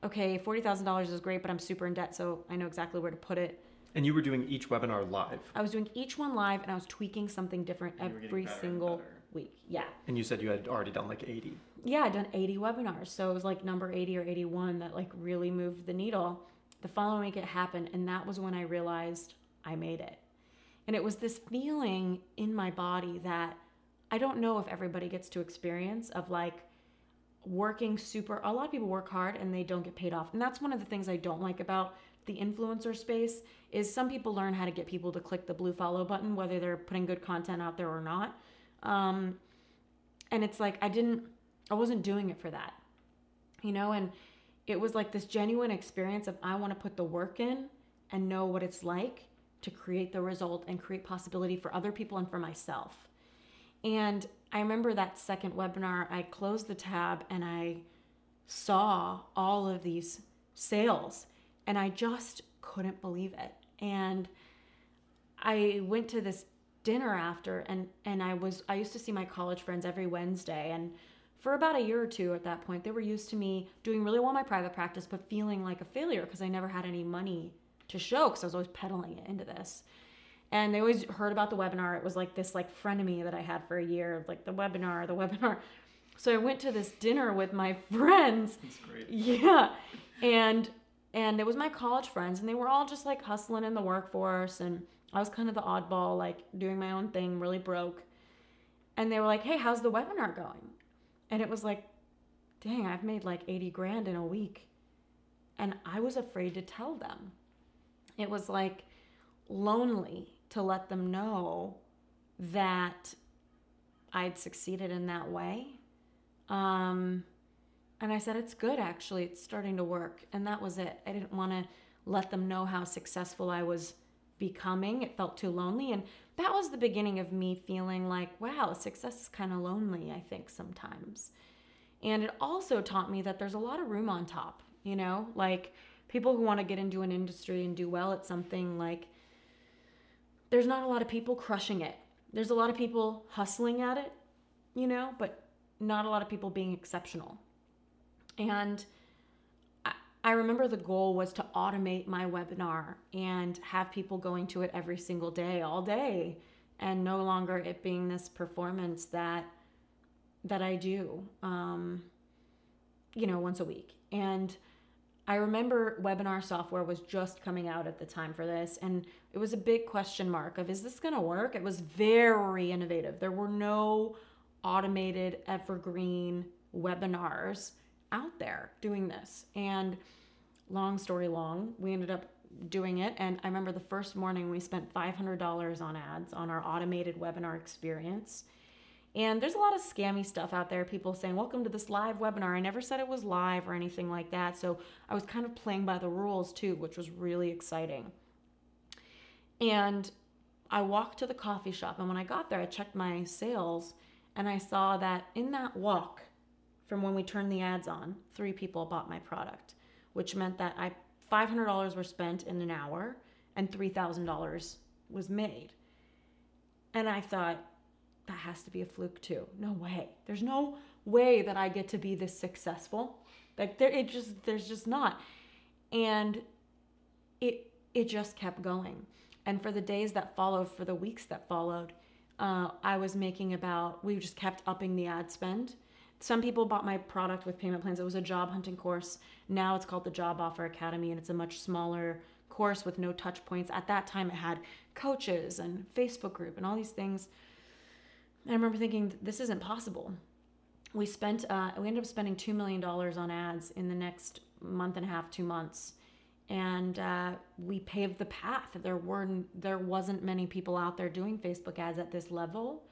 okay, $40,000 is great, but I'm super in debt. So I know exactly where to put it. And you were doing each webinar live. I was doing each one live and I was tweaking something different every single week. Yeah. And you said you had already done like 80. Yeah, I'd done 80 webinars. So it was like number 80 or 81 that like really moved the needle. The following week it happened and that was when I realized I made it. And it was this feeling in my body that I don't know if everybody gets to experience of like working super a lot of people work hard and they don't get paid off. And that's one of the things I don't like about the influencer space is some people learn how to get people to click the blue follow button whether they're putting good content out there or not. Um, and it's like i didn't i wasn't doing it for that you know? And it was like this genuine experience of i want to put the work in and know what it's like to create the result and create possibility for other people and for myself and i remember that second webinar i closed the tab and i saw all of these sales and I just couldn't believe it. And I went to this dinner after and and I was I used to see my college friends every Wednesday and for about a year or two at that point they were used to me doing really well in my private practice but feeling like a failure because I never had any money to show because I was always peddling it into this. And they always heard about the webinar. It was like this like frenemy that I had for a year, like the webinar, the webinar. So I went to this dinner with my friends. That's great. Yeah. And and it was my college friends and they were all just like hustling in the workforce and i was kind of the oddball like doing my own thing really broke and they were like hey how's the webinar going and it was like dang i've made like 80 grand in a week and i was afraid to tell them it was like lonely to let them know that i'd succeeded in that way um and I said, It's good, actually. It's starting to work. And that was it. I didn't want to let them know how successful I was becoming. It felt too lonely. And that was the beginning of me feeling like, wow, success is kind of lonely, I think, sometimes. And it also taught me that there's a lot of room on top, you know, like people who want to get into an industry and do well at something, like there's not a lot of people crushing it. There's a lot of people hustling at it, you know, but not a lot of people being exceptional. And I, remember the goal was to automate my webinar and have people going to it every single day, all day, and no longer it being this performance that that I do, um, you know, once a week. And I remember webinar software was just coming out at the time for this, and it was a big question mark of is this going to work? It was very innovative. There were no automated evergreen webinars out there doing this. And long story long, we ended up doing it. And I remember the first morning we spent $500 on ads on our automated webinar experience. And there's a lot of scammy stuff out there. People saying, Welcome to this live webinar. I never said it was live or anything like that. So I was kind of playing by the rules too, which was really exciting. And I walked to the coffee shop. And when I got there, I checked my sales and I saw that in that walk from when we turned the ads on, three people bought my product, which meant that I $500 were spent in an hour and $3,000 was made. And I thought, that has to be a fluke too. No way. There's no way that I get to be this successful. Like there it just there's just not. And it it just kept going. And for the days that followed, for the weeks that followed, uh, I was making about we just kept upping the ad spend. Some people bought my product with payment plans. It was a job hunting course. Now it's called the Job Offer Academy, and it's a much smaller course with no touch points. At that time, it had coaches and Facebook group and all these things I remember thinking, this isn't possible. We spent, uh, we ended up spending $2 million on ads in the next month and a half, two months. And uh, we paved the path. There were there wasn't many people out there doing Facebook ads at this level,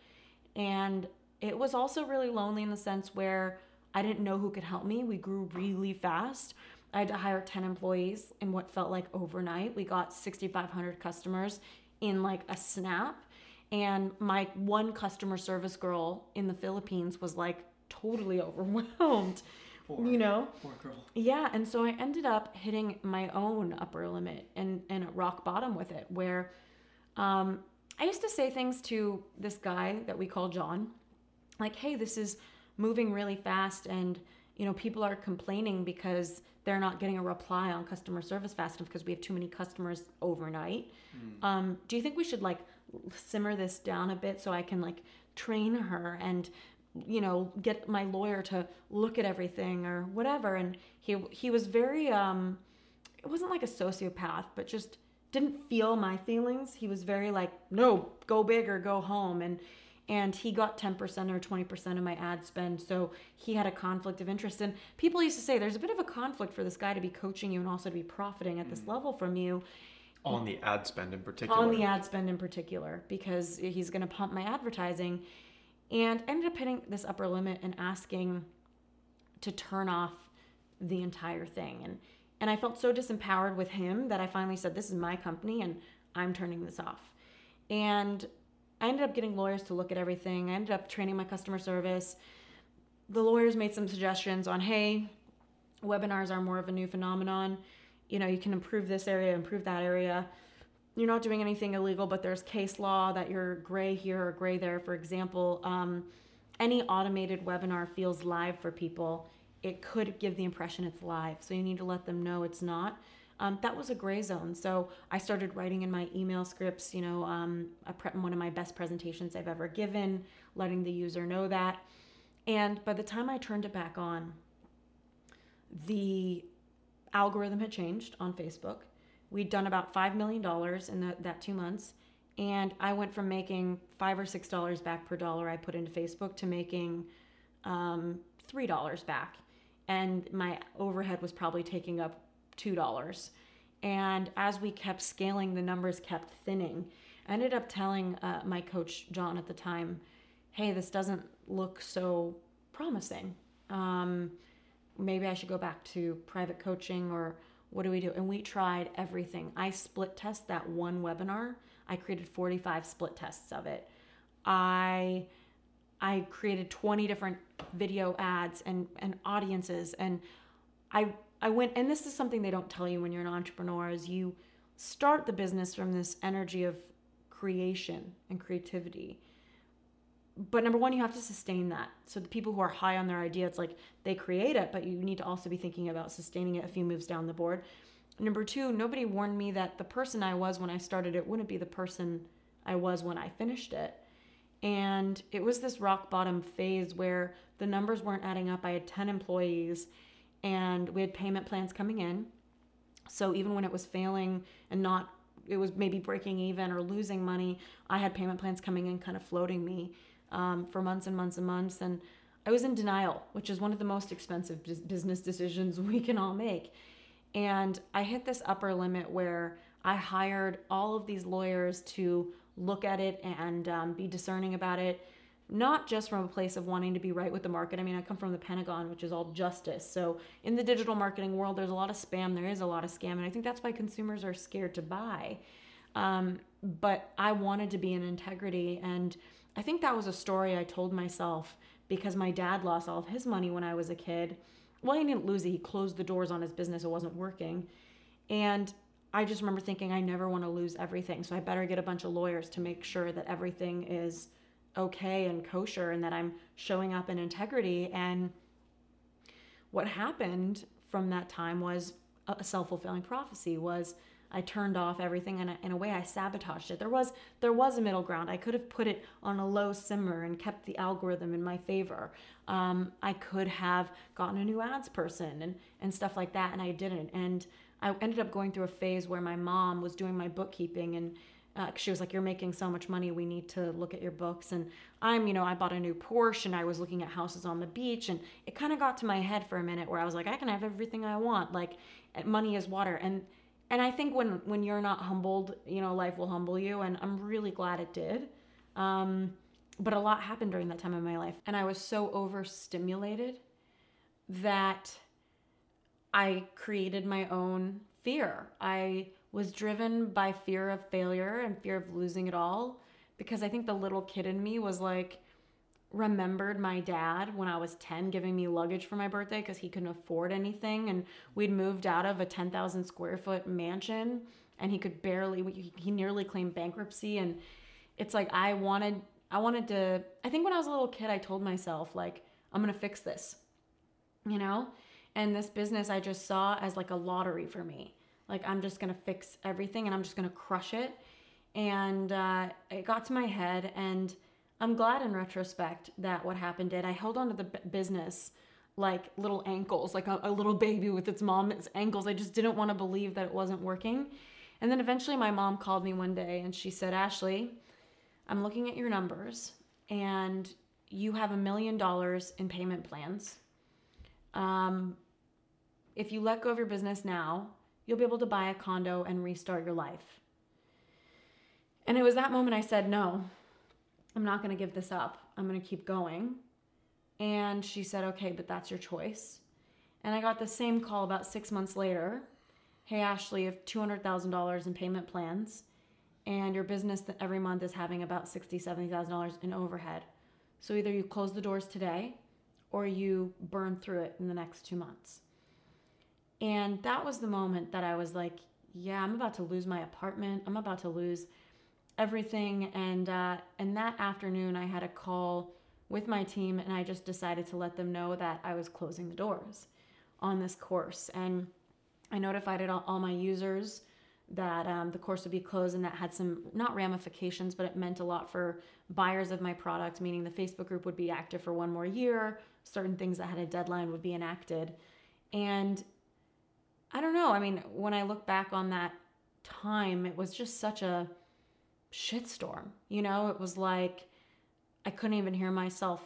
and it was also really lonely in the sense where I didn't know who could help me. We grew really fast. I had to hire 10 employees in what felt like overnight. We got 6,500 customers in like a snap and my one customer service girl in the Philippines was like totally overwhelmed. Poor, you know? Poor girl. Yeah, and so I ended up hitting my own upper limit and and rock bottom with it where um I used to say things to this guy that we call John, like, "Hey, this is moving really fast and you know, people are complaining because they're not getting a reply on customer service fast enough because we have too many customers overnight. Mm. Um, do you think we should like simmer this down a bit so I can like train her and you know get my lawyer to look at everything or whatever. And he he was very um it wasn't like a sociopath but just didn't feel my feelings. He was very like no go big or go home. And and he got 10% or 20% of my ad spend so he had a conflict of interest. And people used to say there's a bit of a conflict for this guy to be coaching you and also to be profiting at this mm. level from you on the ad spend in particular on the ad spend in particular because he's going to pump my advertising and I ended up hitting this upper limit and asking to turn off the entire thing and and I felt so disempowered with him that I finally said this is my company and I'm turning this off and I ended up getting lawyers to look at everything. I ended up training my customer service. The lawyers made some suggestions on hey, webinars are more of a new phenomenon. You know, you can improve this area, improve that area. You're not doing anything illegal, but there's case law that you're gray here or gray there. For example, um, any automated webinar feels live for people. It could give the impression it's live. So you need to let them know it's not um, that was a gray zone. So I started writing in my email scripts, you know, um, pre- one of my best presentations I've ever given, letting the user know that. And by the time I turned it back on, the algorithm had changed on Facebook. We'd done about $5 million in that, that two months. And I went from making five or six dollars back per dollar I put into Facebook to making um, three dollars back. And my overhead was probably taking up $2. And as we kept scaling, the numbers kept thinning. I ended up telling uh, my coach, John, at the time, hey, this doesn't look so promising. Um, maybe I should go back to private coaching or what do we do? And we tried everything. I split test that one webinar. I created 45 split tests of it. I I created 20 different video ads and, and audiences and I I went, and this is something they don't tell you when you're an entrepreneur, is you start the business from this energy of creation and creativity. But number one, you have to sustain that. So the people who are high on their idea, it's like they create it, but you need to also be thinking about sustaining it a few moves down the board. Number two, nobody warned me that the person I was when I started it wouldn't be the person I was when I finished it. And it was this rock bottom phase where the numbers weren't adding up. I had 10 employees and we had payment plans coming in. So even when it was failing and not, it was maybe breaking even or losing money, I had payment plans coming in, kind of floating me um, for months and months and months. And I was in denial, which is one of the most expensive business decisions we can all make. And I hit this upper limit where I hired all of these lawyers to look at it and um, be discerning about it. not just from a place of wanting to be right with the market. I mean, I come from the Pentagon, which is all justice. So in the digital marketing world, there's a lot of spam. There is a lot of scam, and I think that's why consumers are scared to buy. Um, but I wanted to be in integrity, and I think that was a story I told myself because my dad lost all of his money when I was a kid. Well, he didn't lose it. He closed the doors on his business. It wasn't working. And I just remember thinking, I never want to lose everything. So I better get a bunch of lawyers to make sure that everything is okay and kosher and that I'm showing up in integrity. And what happened from that time was a self-fulfilling prophecy was I turned off everything and in a way I sabotaged it. There was there was a middle ground. I could have put it on a low simmer and kept the algorithm in my favor. Um, I could have gotten a new ads person and and stuff like that, and I didn't. And I ended up going through a phase where my mom was doing my bookkeeping and uh, she was like, "You're making so much money. We need to look at your books." And I'm, you know, I bought a new Porsche and I was looking at houses on the beach, and it kind of got to my head for a minute where I was like, "I can have everything I want. Like, money is water." And and I think when when you're not humbled, you know, life will humble you, and I'm really glad it did. Um, but a lot happened during that time in my life, and I was so overstimulated that I created my own fear. I was driven by fear of failure and fear of losing it all because I think the little kid in me was like, remembered my dad when I was 10 giving me luggage for my birthday because he couldn't afford anything. And we'd moved out of a 10,000 square foot mansion and he could barely, he nearly claimed bankruptcy. And it's like, I wanted, I wanted to, I think when I was a little kid, I told myself, like, I'm going to fix this, you know? And this business I just saw as like a lottery for me. Like, I'm just going to fix everything and I'm just going to crush it. And uh, it got to my head and, I'm glad in retrospect that what happened did. I held on to the business like little ankles, like a, a little baby with its mom's ankles. I just didn't want to believe that it wasn't working. And then eventually my mom called me one day and she said, Ashley, I'm looking at your numbers and you have a million dollars in payment plans. Um, if you let go of your business now, you'll be able to buy a condo and restart your life. And it was that moment I said, no, I'm not going to give this up. I'm going to keep going. And she said, okay, but that's your choice. And I got the same call about six months later. Hey, Ashley, you have $200,000 in payment plans, and your business every month is having about $60,000, $70,000 in overhead. So either you close the doors today or you burn through it in the next two months. And that was the moment that I was like, yeah, I'm about to lose my apartment. I'm about to lose everything. And uh, and that afternoon, I had a call with my team, and I just decided to let them know that I was closing the doors on this course. And I notified it all, all my users that um, the course would be closed, and that had some not ramifications, but it meant a lot for buyers of my product. Meaning the Facebook group would be active for one more year. Certain things that had a deadline would be enacted, and I don't know. I mean, when I look back on that time, it was just such a shitstorm. You know, it was like I couldn't even hear myself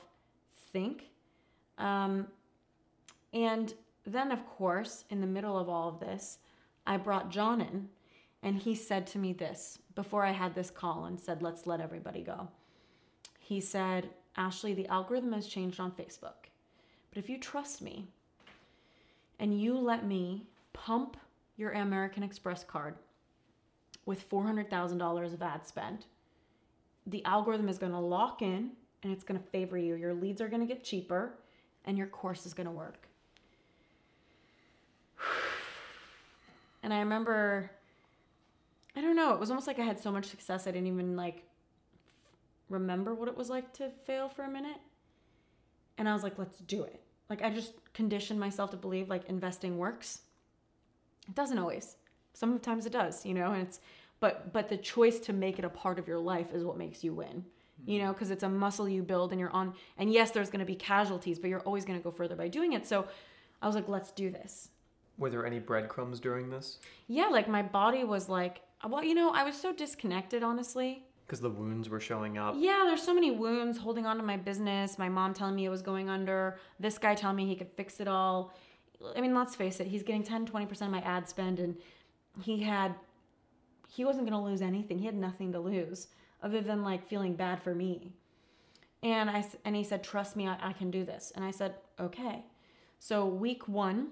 think. Um, and then, of course, in the middle of all of this, I brought John in, and he said to me this before I had this call and said, Let's let everybody go. He said, Ashley, the algorithm has changed on Facebook. But if you trust me and you let me pump your American Express card with $400,000 of ad spend, the algorithm is going to lock in and it's going to favor you. Your leads are going to get cheaper and your course is going to work. And I remember, I don't know, it was almost like I had so much success I didn't even like remember what it was like to fail for a minute. And I was like, let's do it. Like I just conditioned myself to believe like investing works. It doesn't always. Sometimes it does, you know, and it's but but the choice to make it a part of your life is what makes you win. You mm-hmm. know, because it's a muscle you build and you're on and yes, there's going to be casualties, but you're always going to go further by doing it. So I was like, let's do this. Were there any breadcrumbs during this? Yeah, like my body was like, well, you know, I was so disconnected, honestly. Because the wounds were showing up. Yeah, there's so many wounds holding on to my business. My mom telling me it was going under. This guy telling me he could fix it all. I mean, let's face it, he's getting 10, 20% of my ad spend, and he had he wasn't going to lose anything. He had nothing to lose other than like feeling bad for me. And I and he said, "Trust me, I, I can do this." And I said, "Okay." So week one,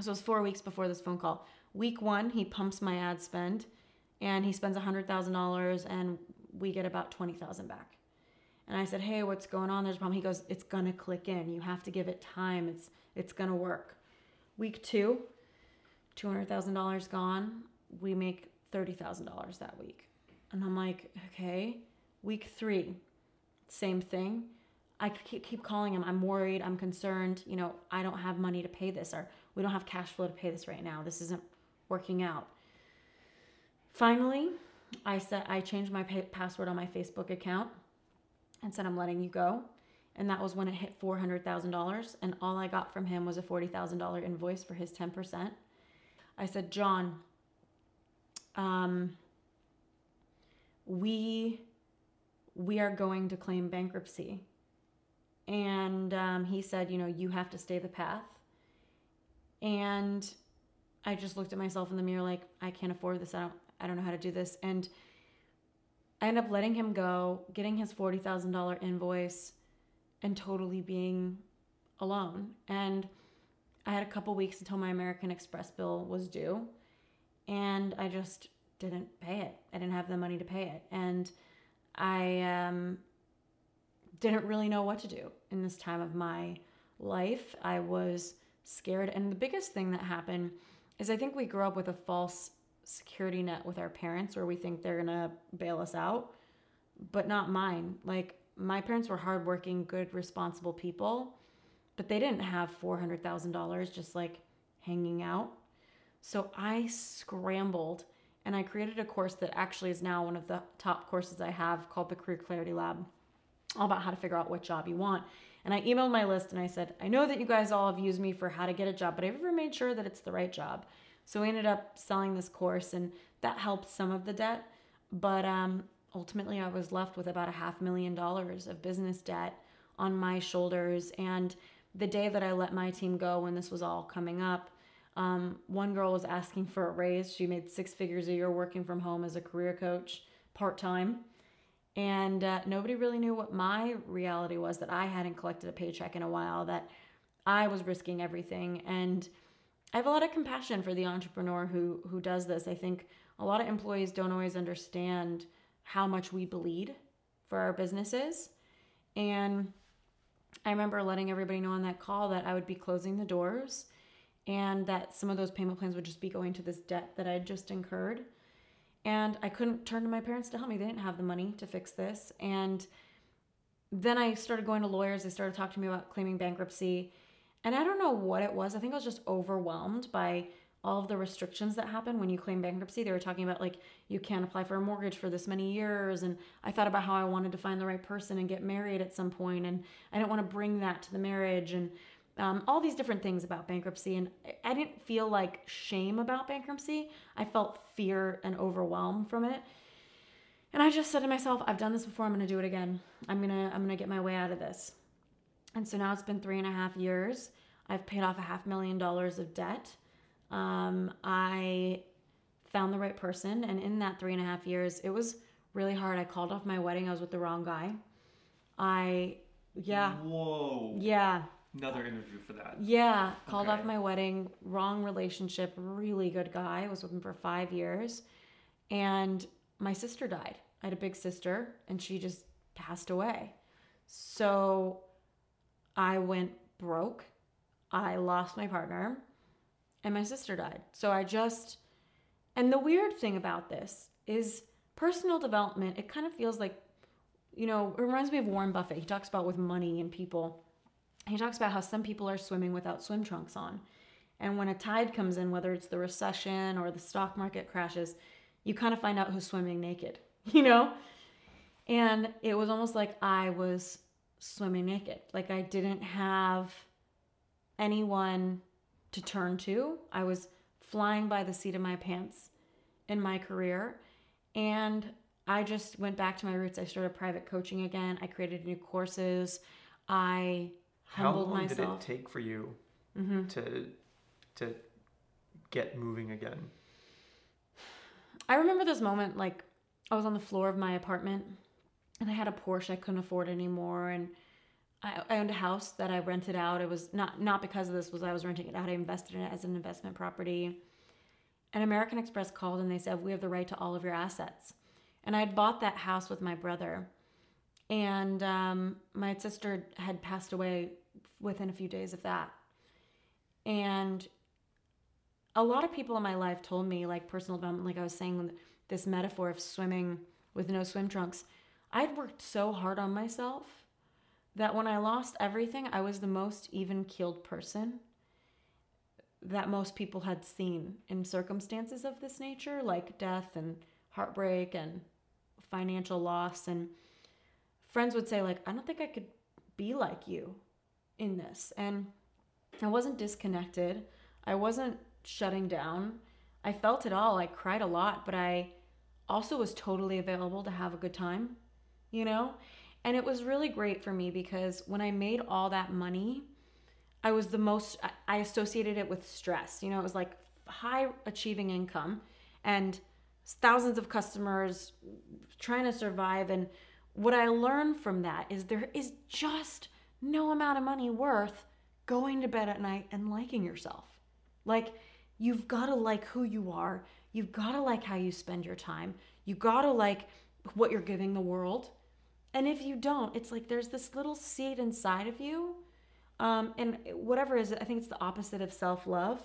so it was four weeks before this phone call. Week one, he pumps my ad spend, and he spends a hundred thousand dollars, and we get about twenty thousand back. And I said, "Hey, what's going on? There's a problem." He goes, "It's gonna click in. You have to give it time. It's it's gonna work." Week two, two hundred thousand dollars gone. We make thirty thousand dollars that week, and I'm like, "Okay." Week three, same thing. I keep keep calling him. I'm worried. I'm concerned. You know, I don't have money to pay this, or we don't have cash flow to pay this right now. This isn't working out. Finally, I said I changed my pa- password on my Facebook account and said I'm letting you go. And that was when it hit four hundred thousand dollars, and all I got from him was a forty thousand dollar invoice for his ten percent. I said, John, um, we we are going to claim bankruptcy, and um, he said, you know, you have to stay the path. And I just looked at myself in the mirror like I can't afford this. I don't I don't know how to do this, and I ended up letting him go, getting his forty thousand dollar invoice, and totally being alone. And I had a couple weeks until my American Express bill was due, and I just didn't pay it. I didn't have the money to pay it, and I um, didn't really know what to do in this time of my life. I was scared, and the biggest thing that happened is I think we grew up with a false security net with our parents where we think they're gonna bail us out, but not mine. Like my parents were hardworking, good, responsible people, but they didn't have four hundred thousand dollars just like hanging out. So I scrambled and I created a course that actually is now one of the top courses I have called the Career Clarity Lab, all about how to figure out what job you want. And I emailed my list and I said, I know that you guys all have used me for how to get a job, but I've you ever made sure that it's the right job? So we ended up selling this course and that helped some of the debt. But um, ultimately, I was left with about a half million dollars of business debt on my shoulders. And the day that I let my team go when this was all coming up, um, one girl was asking for a raise. She made six figures a year working from home as a career coach part time. And uh, nobody really knew what my reality was that I hadn't collected a paycheck in a while, that I was risking everything. And I have a lot of compassion for the entrepreneur who, who does this. I think a lot of employees don't always understand how much we bleed for our businesses. And I remember letting everybody know on that call that I would be closing the doors and that some of those payment plans would just be going to this debt that I'd just incurred. And I couldn't turn to my parents to help me. They didn't have the money to fix this. And then I started going to lawyers. They started talking to me about claiming bankruptcy. And I don't know what it was. I think I was just overwhelmed by all of the restrictions that happen when you claim bankruptcy. They were talking about like you can't apply for a mortgage for this many years. And I thought about how I wanted to find the right person and get married at some point, and I didn't want to bring that to the marriage and um, all these different things about bankruptcy. And I didn't feel like shame about bankruptcy. I felt fear and overwhelm from it. And I just said to myself, I've done this before. I'm going to do it again. I'm going to, I'm going to get my way out of this. And so now it's been three and a half years. I've paid off a half million dollars of debt. Um, I found the right person. And in that three and a half years, it was really hard. I called off my wedding. I was with the wrong guy. I, yeah. Whoa. Yeah. Another interview for that. Yeah, called Okay. off my wedding. Wrong relationship. Really good guy. I was with him for five years, and my sister died. I had a big sister, and she just passed away. So I went broke. I lost my partner, and my sister died. So I just, and the weird thing about this is personal development. It kind of feels like, you know, it reminds me of Warren Buffett. He talks about with money and people he talks about how some people are swimming without swim trunks on. And when a tide comes in, whether it's the recession or the stock market crashes, you kind of find out who's swimming naked, you know? And it was almost like I was swimming naked. Like I didn't have anyone to turn to. I was flying by the seat of my pants in my career. And I just went back to my roots. I started private coaching again. I created new courses. I How humbled long myself. Mm-hmm. did it take for you to to get moving again? I remember this moment like I was on the floor of my apartment and I had a Porsche I couldn't afford anymore, and I, I owned a house that I rented out. It was not not because of this was I was renting it out. I invested in it as an investment property. And American Express called and they said we have the right to all of your assets. And I had bought that house with my brother, and um, my sister had passed away within a few days of that. And a lot of people in my life told me, like personal development, like I was saying, this metaphor of swimming with no swim trunks. I'd worked so hard on myself that when I lost everything, I was the most even keeled person that most people had seen in circumstances of this nature, like death and heartbreak and financial loss. And friends would say, like, I don't think I could be like you in this. And I wasn't disconnected. I wasn't shutting down. I felt it all. I cried a lot, but I also was totally available to have a good time, you know? And it was really great for me because when I made all that money, I was the most, I associated it with stress. You know, it was like high achieving income and thousands of customers trying to survive. And what I learned from that is there is just no amount of money worth going to bed at night and liking yourself. Like, you've got to like who you are. You've got to like how you spend your time. You've got to like what you're giving the world. And if you don't, it's like there's this little seed inside of you. Um, and whatever is it, I think it's the opposite of self love,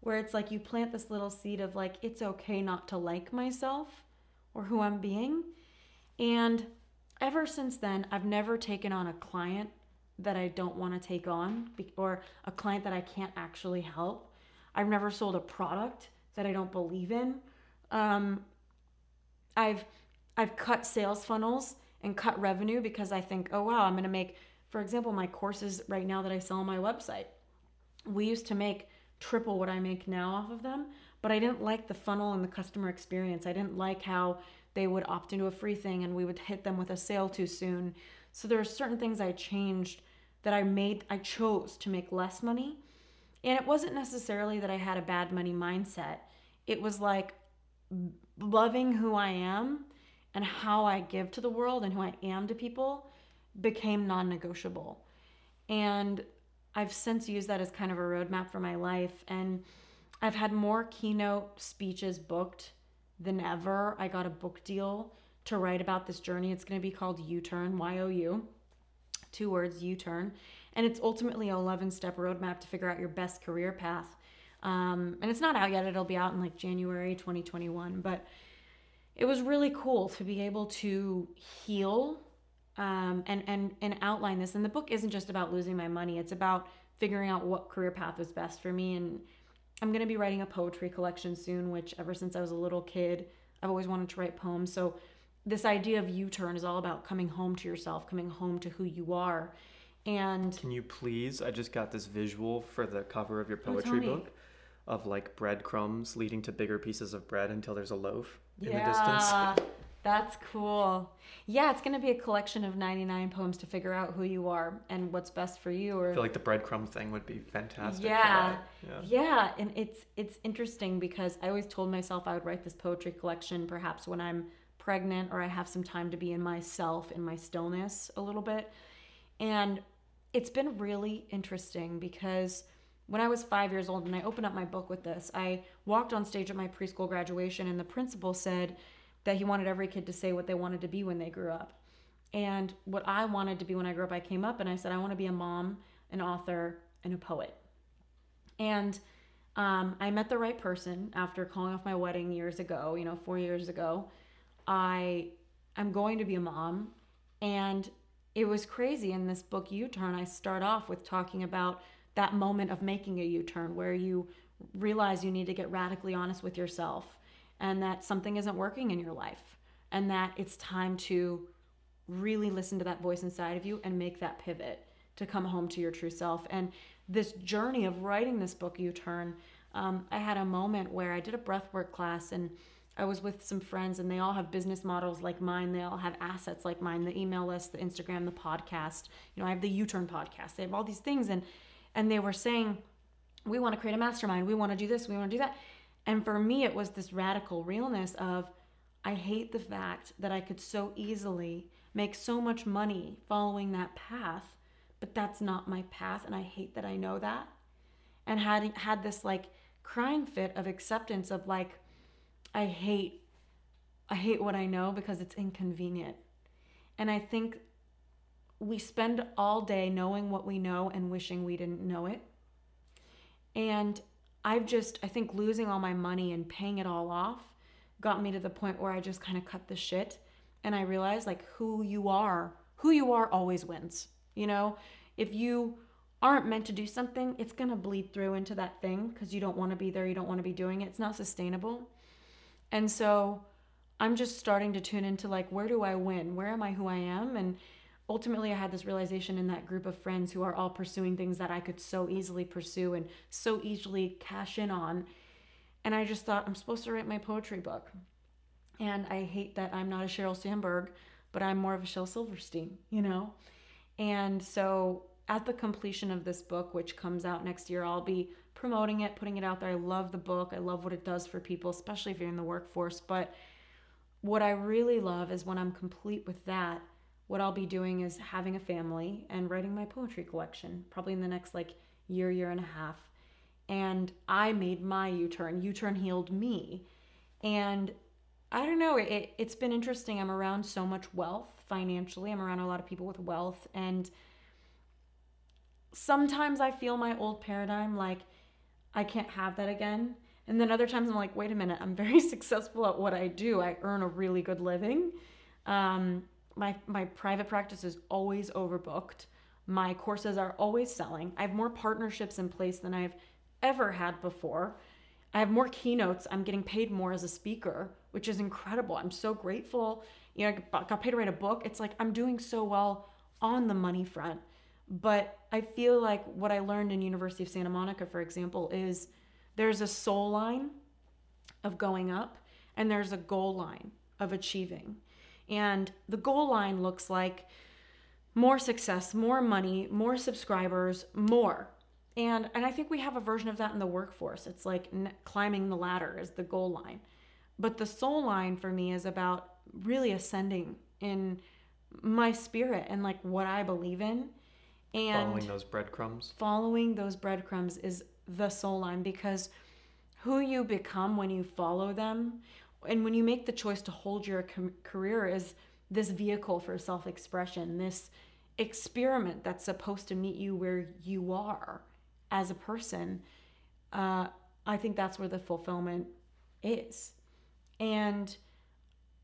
where it's like you plant this little seed of like, it's okay not to like myself or who I'm being. And ever since then, I've never taken on a client that I don't want to take on or a client that I can't actually help. I've never sold a product that I don't believe in. Um, I've I've cut sales funnels and cut revenue because I think, oh wow, I'm going to make, for example, my courses right now that I sell on my website. We used to make triple what I make now off of them, but I didn't like the funnel and the customer experience. I didn't like how they would opt into a free thing and we would hit them with a sale too soon. So there are certain things I changed that I made I chose to make less money. And it wasn't necessarily that I had a bad money mindset. It was like loving who I am and how I give to the world and who I am to people became non negotiable. And I've since used that as kind of a roadmap for my life. And I've had more keynote speeches booked than ever. I got a book deal to write about this journey. It's going to be called You Turn, Y O U, two words, You Turn. And it's ultimately a 11 step roadmap to figure out your best career path. Um, and it's not out yet, it'll be out in like January 2021. But it was really cool to be able to heal um, and, and, and outline this. And the book isn't just about losing my money, it's about figuring out what career path was best for me. And I'm going to be writing a poetry collection soon, which ever since I was a little kid, I've always wanted to write poems. So this idea of U-turn is all about coming home to yourself, coming home to who you are. And can you please? I just got this visual for the cover of your oh, poetry book of like breadcrumbs leading to bigger pieces of bread until there's a loaf in yeah, the distance. That's cool. Yeah, it's going to be a collection of 99 poems to figure out who you are and what's best for you. Or I feel like the breadcrumb thing would be fantastic. Yeah, yeah, yeah, and it's it's interesting because I always told myself I would write this poetry collection perhaps when I'm pregnant or I have some time to be in myself in my stillness a little bit, and it's been really interesting because when I was five years old and I opened up my book with this, I walked on stage at my preschool graduation and the principal said that he wanted every kid to say what they wanted to be when they grew up. And what I wanted to be when I grew up, I came up and I said, I want to be a mom, an author, and a poet. And um, I met the right person after calling off my wedding years ago, you know, four years ago. I I'm going to be a mom. And it was crazy in this book You Turn i start off with talking about that moment of making a u-turn where you realize you need to get radically honest with yourself and that something isn't working in your life and that it's time to really listen to that voice inside of you and make that pivot to come home to your true self and this journey of writing this book You Turn um, i had a moment where i did a breathwork class and I was with some friends and they all have business models like mine. They all have assets like mine, the email list, the Instagram, the podcast. You know, I have the You Turn podcast. They have all these things and and they were saying, "We want to create a mastermind. We want to do this. We want to do that." And for me, it was this radical realness of I hate the fact that I could so easily make so much money following that path, but that's not my path and I hate that I know that. And had had this like crying fit of acceptance of like I hate I hate what I know because it's inconvenient. And I think we spend all day knowing what we know and wishing we didn't know it. And I've just, I think losing all my money and paying it all off got me to the point where I just kind of cut the shit and I realized like who you are, who you are always wins. You know, if you aren't meant to do something, it's going to bleed through into that thing because you don't want to be there, you don't want to be doing it. It's not sustainable. And so I'm just starting to tune into like, where do I win? Where am I who I am? And ultimately, I had this realization in that group of friends who are all pursuing things that I could so easily pursue and so easily cash in on. And I just thought, I'm supposed to write my poetry book. And I hate that I'm not a Sheryl Sandberg, but I'm more of a Shel Silverstein, you know? And so at the completion of this book, which comes out next year, I'll be promoting it, putting it out there. I love the book. I love what it does for people, especially if you're in the workforce. But what I really love is when I'm complete with that, what I'll be doing is having a family and writing my poetry collection, probably in the next like year, year and a half. And I made my You Turn. You Turn healed me. And I don't know, it, it's been interesting. I'm around so much wealth financially, I'm around a lot of people with wealth. And sometimes I feel my old paradigm like I can't have that again. And then other times I'm like, wait a minute, I'm very successful at what I do. I earn a really good living. Um, my my private practice is always overbooked. My courses are always selling. I have more partnerships in place than I've ever had before. I have more keynotes. I'm getting paid more as a speaker, which is incredible. I'm so grateful. You know, I got paid to write a book. It's like I'm doing so well on the money front. But I feel like what I learned in University of Santa Monica, for example, is there's a soul line of going up and there's a goal line of achieving. And the goal line looks like more success, more money, more subscribers, more. And and I think we have a version of that in the workforce. It's like n- climbing the ladder is the goal line. But the soul line for me is about really ascending in my spirit and like what I believe in. And following those breadcrumbs. Following those breadcrumbs is the soul line because who you become when you follow them and when you make the choice to hold your career as this vehicle for self expression, this experiment that's supposed to meet you where you are as a person, uh, I think that's where the fulfillment is. And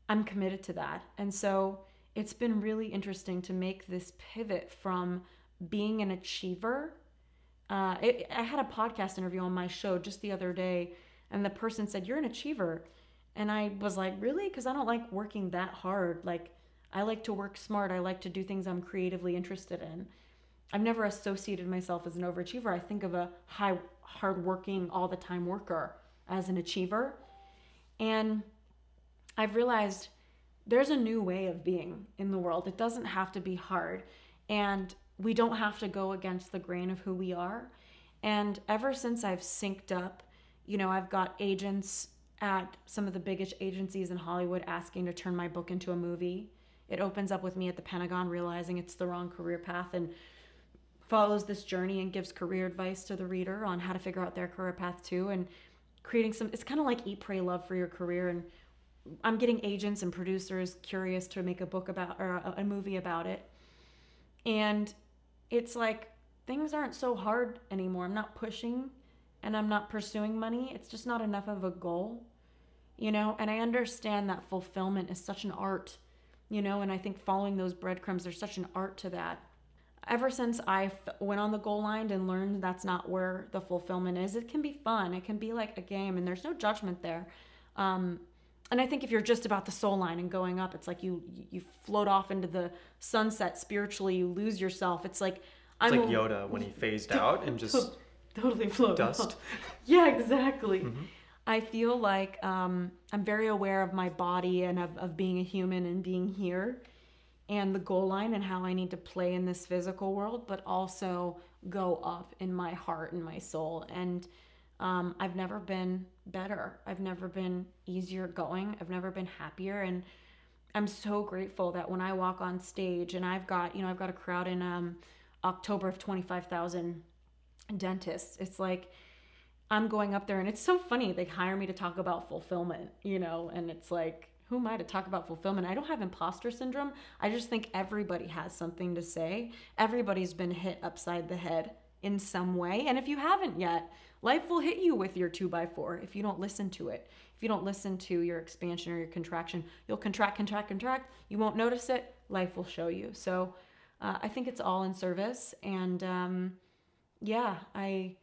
I'm committed to that. And so it's been really interesting to make this pivot from being an achiever. Uh, it, I had a podcast interview on my show just the other day, and the person said, You're an achiever. And I was like, really? Because I don't like working that hard. Like, I like to work smart. I like to do things I'm creatively interested in. I've never associated myself as an overachiever. I think of a high, hardworking, all the time worker as an achiever. And I've realized there's a new way of being in the world. It doesn't have to be hard. And we don't have to go against the grain of who we are. And ever since I've synced up, you know, I've got agents at some of the biggest agencies in Hollywood asking to turn my book into a movie. It opens up with me at the Pentagon realizing it's the wrong career path and follows this journey and gives career advice to the reader on how to figure out their career path too and creating some it's kind of like eat pray love for your career and I'm getting agents and producers curious to make a book about or a, a movie about it. And it's like things aren't so hard anymore. I'm not pushing and I'm not pursuing money. It's just not enough of a goal you know? And i understand that fulfillment is such an art you know? And i think following those breadcrumbs there's such an art to that. Ever since I f- went on the goal line and learned that's not where the fulfillment is it can be fun. It can be like a game and there's no judgment there. Um, and i think if you're just about the soul line and going up it's like you you float off into the sunset spiritually you lose yourself. It's like it's I'm like a, Yoda when he phased out and just totally float dust. Yeah, exactly. Mm-hmm. I feel like um, I'm very aware of my body and of, of being a human and being here and the goal line and how I need to play in this physical world, but also go up in my heart and my soul. And um, I've never been better. I've never been easier going. I've never been happier. And I'm so grateful that when I walk on stage and I've got, you know, I've got a crowd in um, October of 25,000 dentists. It's like I'm going up there and it's so funny. They hire me to talk about fulfillment, you know, and it's like, who am I to talk about fulfillment? I don't have imposter syndrome. I just think everybody has something to say. Everybody's been hit upside the head in some way. And if you haven't yet, life will hit you with your two by four if you don't listen to it. If you don't listen to your expansion or your contraction, you'll contract, contract, contract. You won't notice it. Life will show you. So uh, I think it's all in service. And um, yeah, I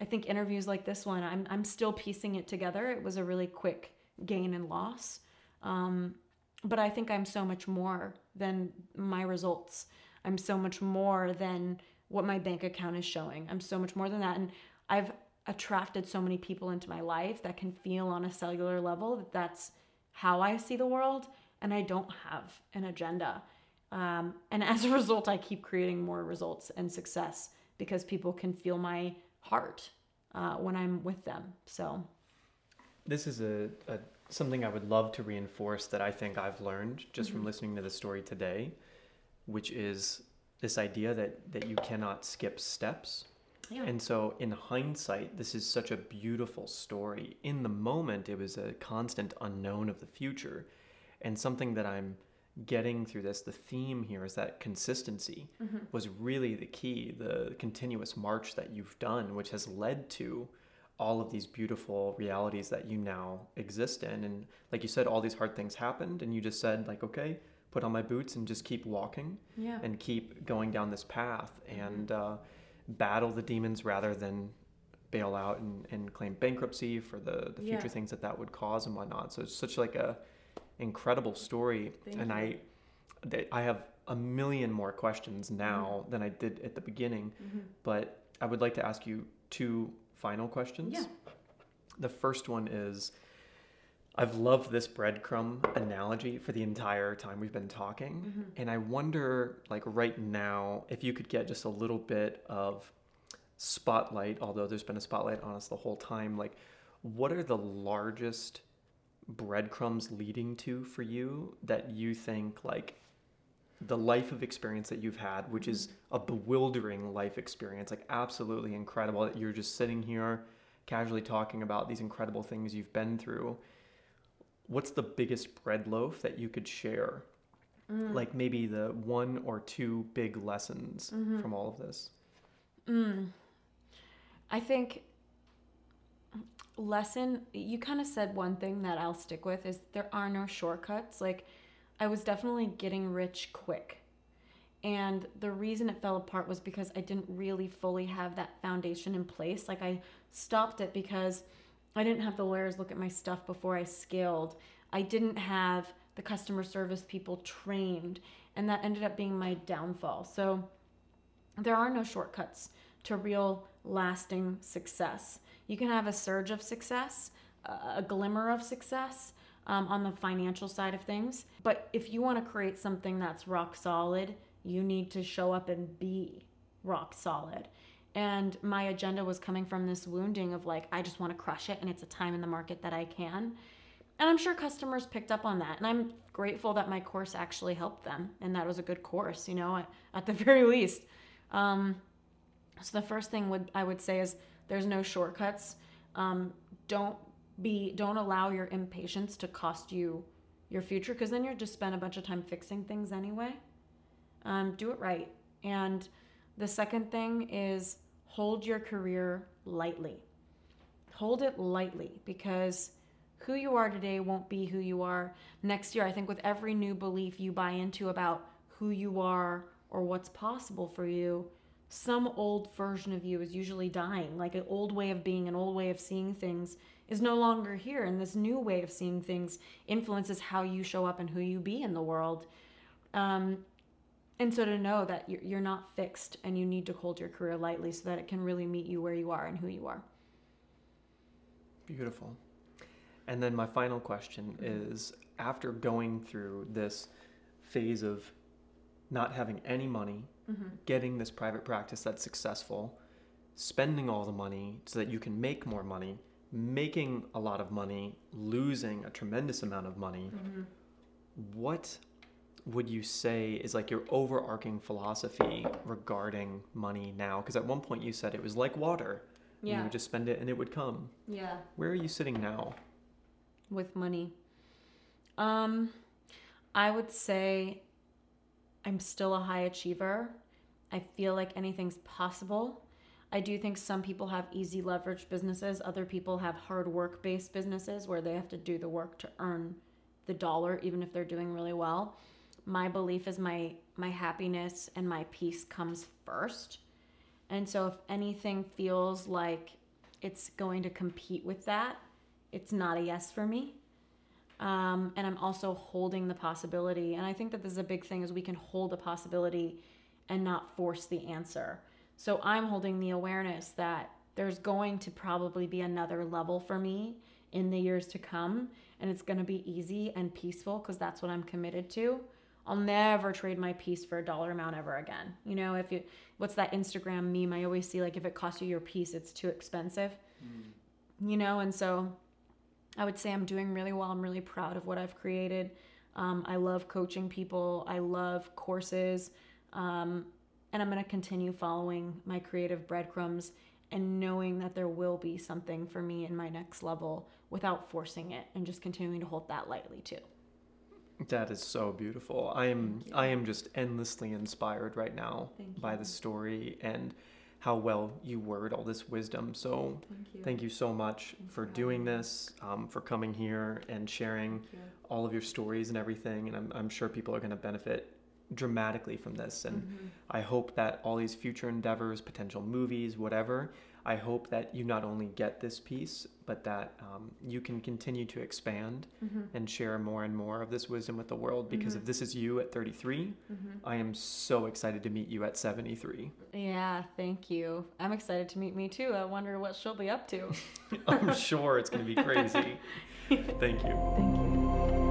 I think interviews like this one, I'm I'm still piecing it together. It was a really quick gain and loss. Um, but I think I'm so much more than my results. I'm so much more than what my bank account is showing. I'm so much more than that. And I've attracted so many people into my life that can feel on a cellular level that that's how I see the world. And I don't have an agenda. Um, and as a result, I keep creating more results and success because people can feel my heart uh, when I'm with them. So, this is a, a, something I would love to reinforce that I think I've learned just mm-hmm. from listening to the story today, which is this idea that that you cannot skip steps. Yeah. And so, in hindsight, this is such a beautiful story. In the moment, it was a constant unknown of the future, and something that I'm getting through this the theme here is that consistency mm-hmm. was really the key the continuous march that you've done which has led to all of these beautiful realities that you now exist in and like you said all these hard things happened and you just said like okay put on my boots and just keep walking yeah. and keep going down this path mm-hmm. and uh, battle the demons rather than bail out and, and claim bankruptcy for the, the future yeah. things that that would cause and whatnot so it's such like a incredible story, Thank and you. I, I have a million more questions now mm-hmm. than I did at the beginning, mm-hmm. but I would like to ask you two final questions. Yeah. The first one is. I've loved this breadcrumb analogy for the entire time we've been talking. Mm-hmm. And I wonder, like, right now, if you could get just a little bit of spotlight, although there's been a spotlight on us the whole time, like, what are the largest breadcrumbs leading to for you that you think like the life of experience that you've had, which is a bewildering life experience, like absolutely incredible that you're just sitting here casually talking about these incredible things you've been through. What's the biggest bread loaf that you could share? Mm. Like maybe the one or two big lessons mm-hmm. from all of this. Mm. I think lesson you kind of said one thing that I'll stick with is there are no shortcuts. Like I was definitely getting rich quick. And the reason it fell apart was because I didn't really fully have that foundation in place. Like I stopped it because I didn't have the lawyers look at my stuff before I scaled. I didn't have the customer service people trained, and that ended up being my downfall. So there are no shortcuts to real lasting success. You can have a surge of success, a glimmer of success um, on the financial side of things. But if you want to create something that's rock solid, you need to show up and be rock solid. And my agenda was coming from this wounding of like, I just want to crush it, and it's a time in the market that I can. And I'm sure customers picked up on that. And I'm grateful that my course actually helped them. And that was a good course, you know, at, the very least. Um, so the first thing would I would say is there's no shortcuts. Um, don't be don't allow your impatience to cost you your future because then you're just spend a bunch of time fixing things anyway. Um, do it right. And the second thing is hold your career lightly. Hold it lightly because who you are today won't be who you are next year. I think with every new belief you buy into about who you are or what's possible for you, some old version of you is usually dying. Like an old way of being, an old way of seeing things is no longer here. And this new way of seeing things influences how you show up and who you be in the world. Um, and so to know that you're not fixed and you need to hold your career lightly so that it can really meet you where you are and who you are. Beautiful. And then my final question is after going through this phase of not having any money, mm-hmm. getting this private practice that's successful, spending all the money so that you can make more money, making a lot of money, losing a tremendous amount of money. Mm-hmm. what would you say is like your overarching philosophy regarding money now? Because at one point you said it was like water. and You would just spend it and it would come. Yeah. Where are you sitting now? with money. Um, I would say I'm still a high achiever. I feel like anything's possible. I do think some people have easy leverage businesses, other people have hard work based businesses where they have to do the work to earn the dollar even if they're doing really well. My belief is my my happiness and my peace comes first. And so if anything feels like it's going to compete with that, it's not a yes for me. Um, and I'm also holding the possibility. And I think that this is a big thing is we can hold a possibility and not force the answer. So I'm holding the awareness that there's going to probably be another level for me in the years to come. And it's going to be easy and peaceful because that's what I'm committed to. I'll never trade my peace for a dollar amount ever again. You know, if you, what's that Instagram meme I always see? Like, if it costs you your peace, it's too expensive. You know, and so I would say I'm doing really well. I'm really proud of what I've created. Um, I love coaching people. I love courses. Um, and I'm going to continue following my creative breadcrumbs and knowing that there will be something for me in my next level without forcing it and just continuing to hold that lightly too. That is so beautiful. I am I am just endlessly inspired right now by the story and how well you word all this wisdom. So Thank you. thank you so much Thanks for doing this, um, for coming here and sharing all of your stories and everything. And I'm, I'm sure people are going to benefit dramatically from this. And Mhm. I hope that all these future endeavors, potential movies, whatever, I hope that you not only get this piece, but that um, you can continue to expand Mhm. and share more and more of this wisdom with the world. Because Mhm. if this is you at 33, Mhm. I am so excited to meet you at 73. Yeah, thank you. I'm excited to meet me too. I wonder what she'll be up to. I'm sure it's going to be crazy. Thank you. Thank you.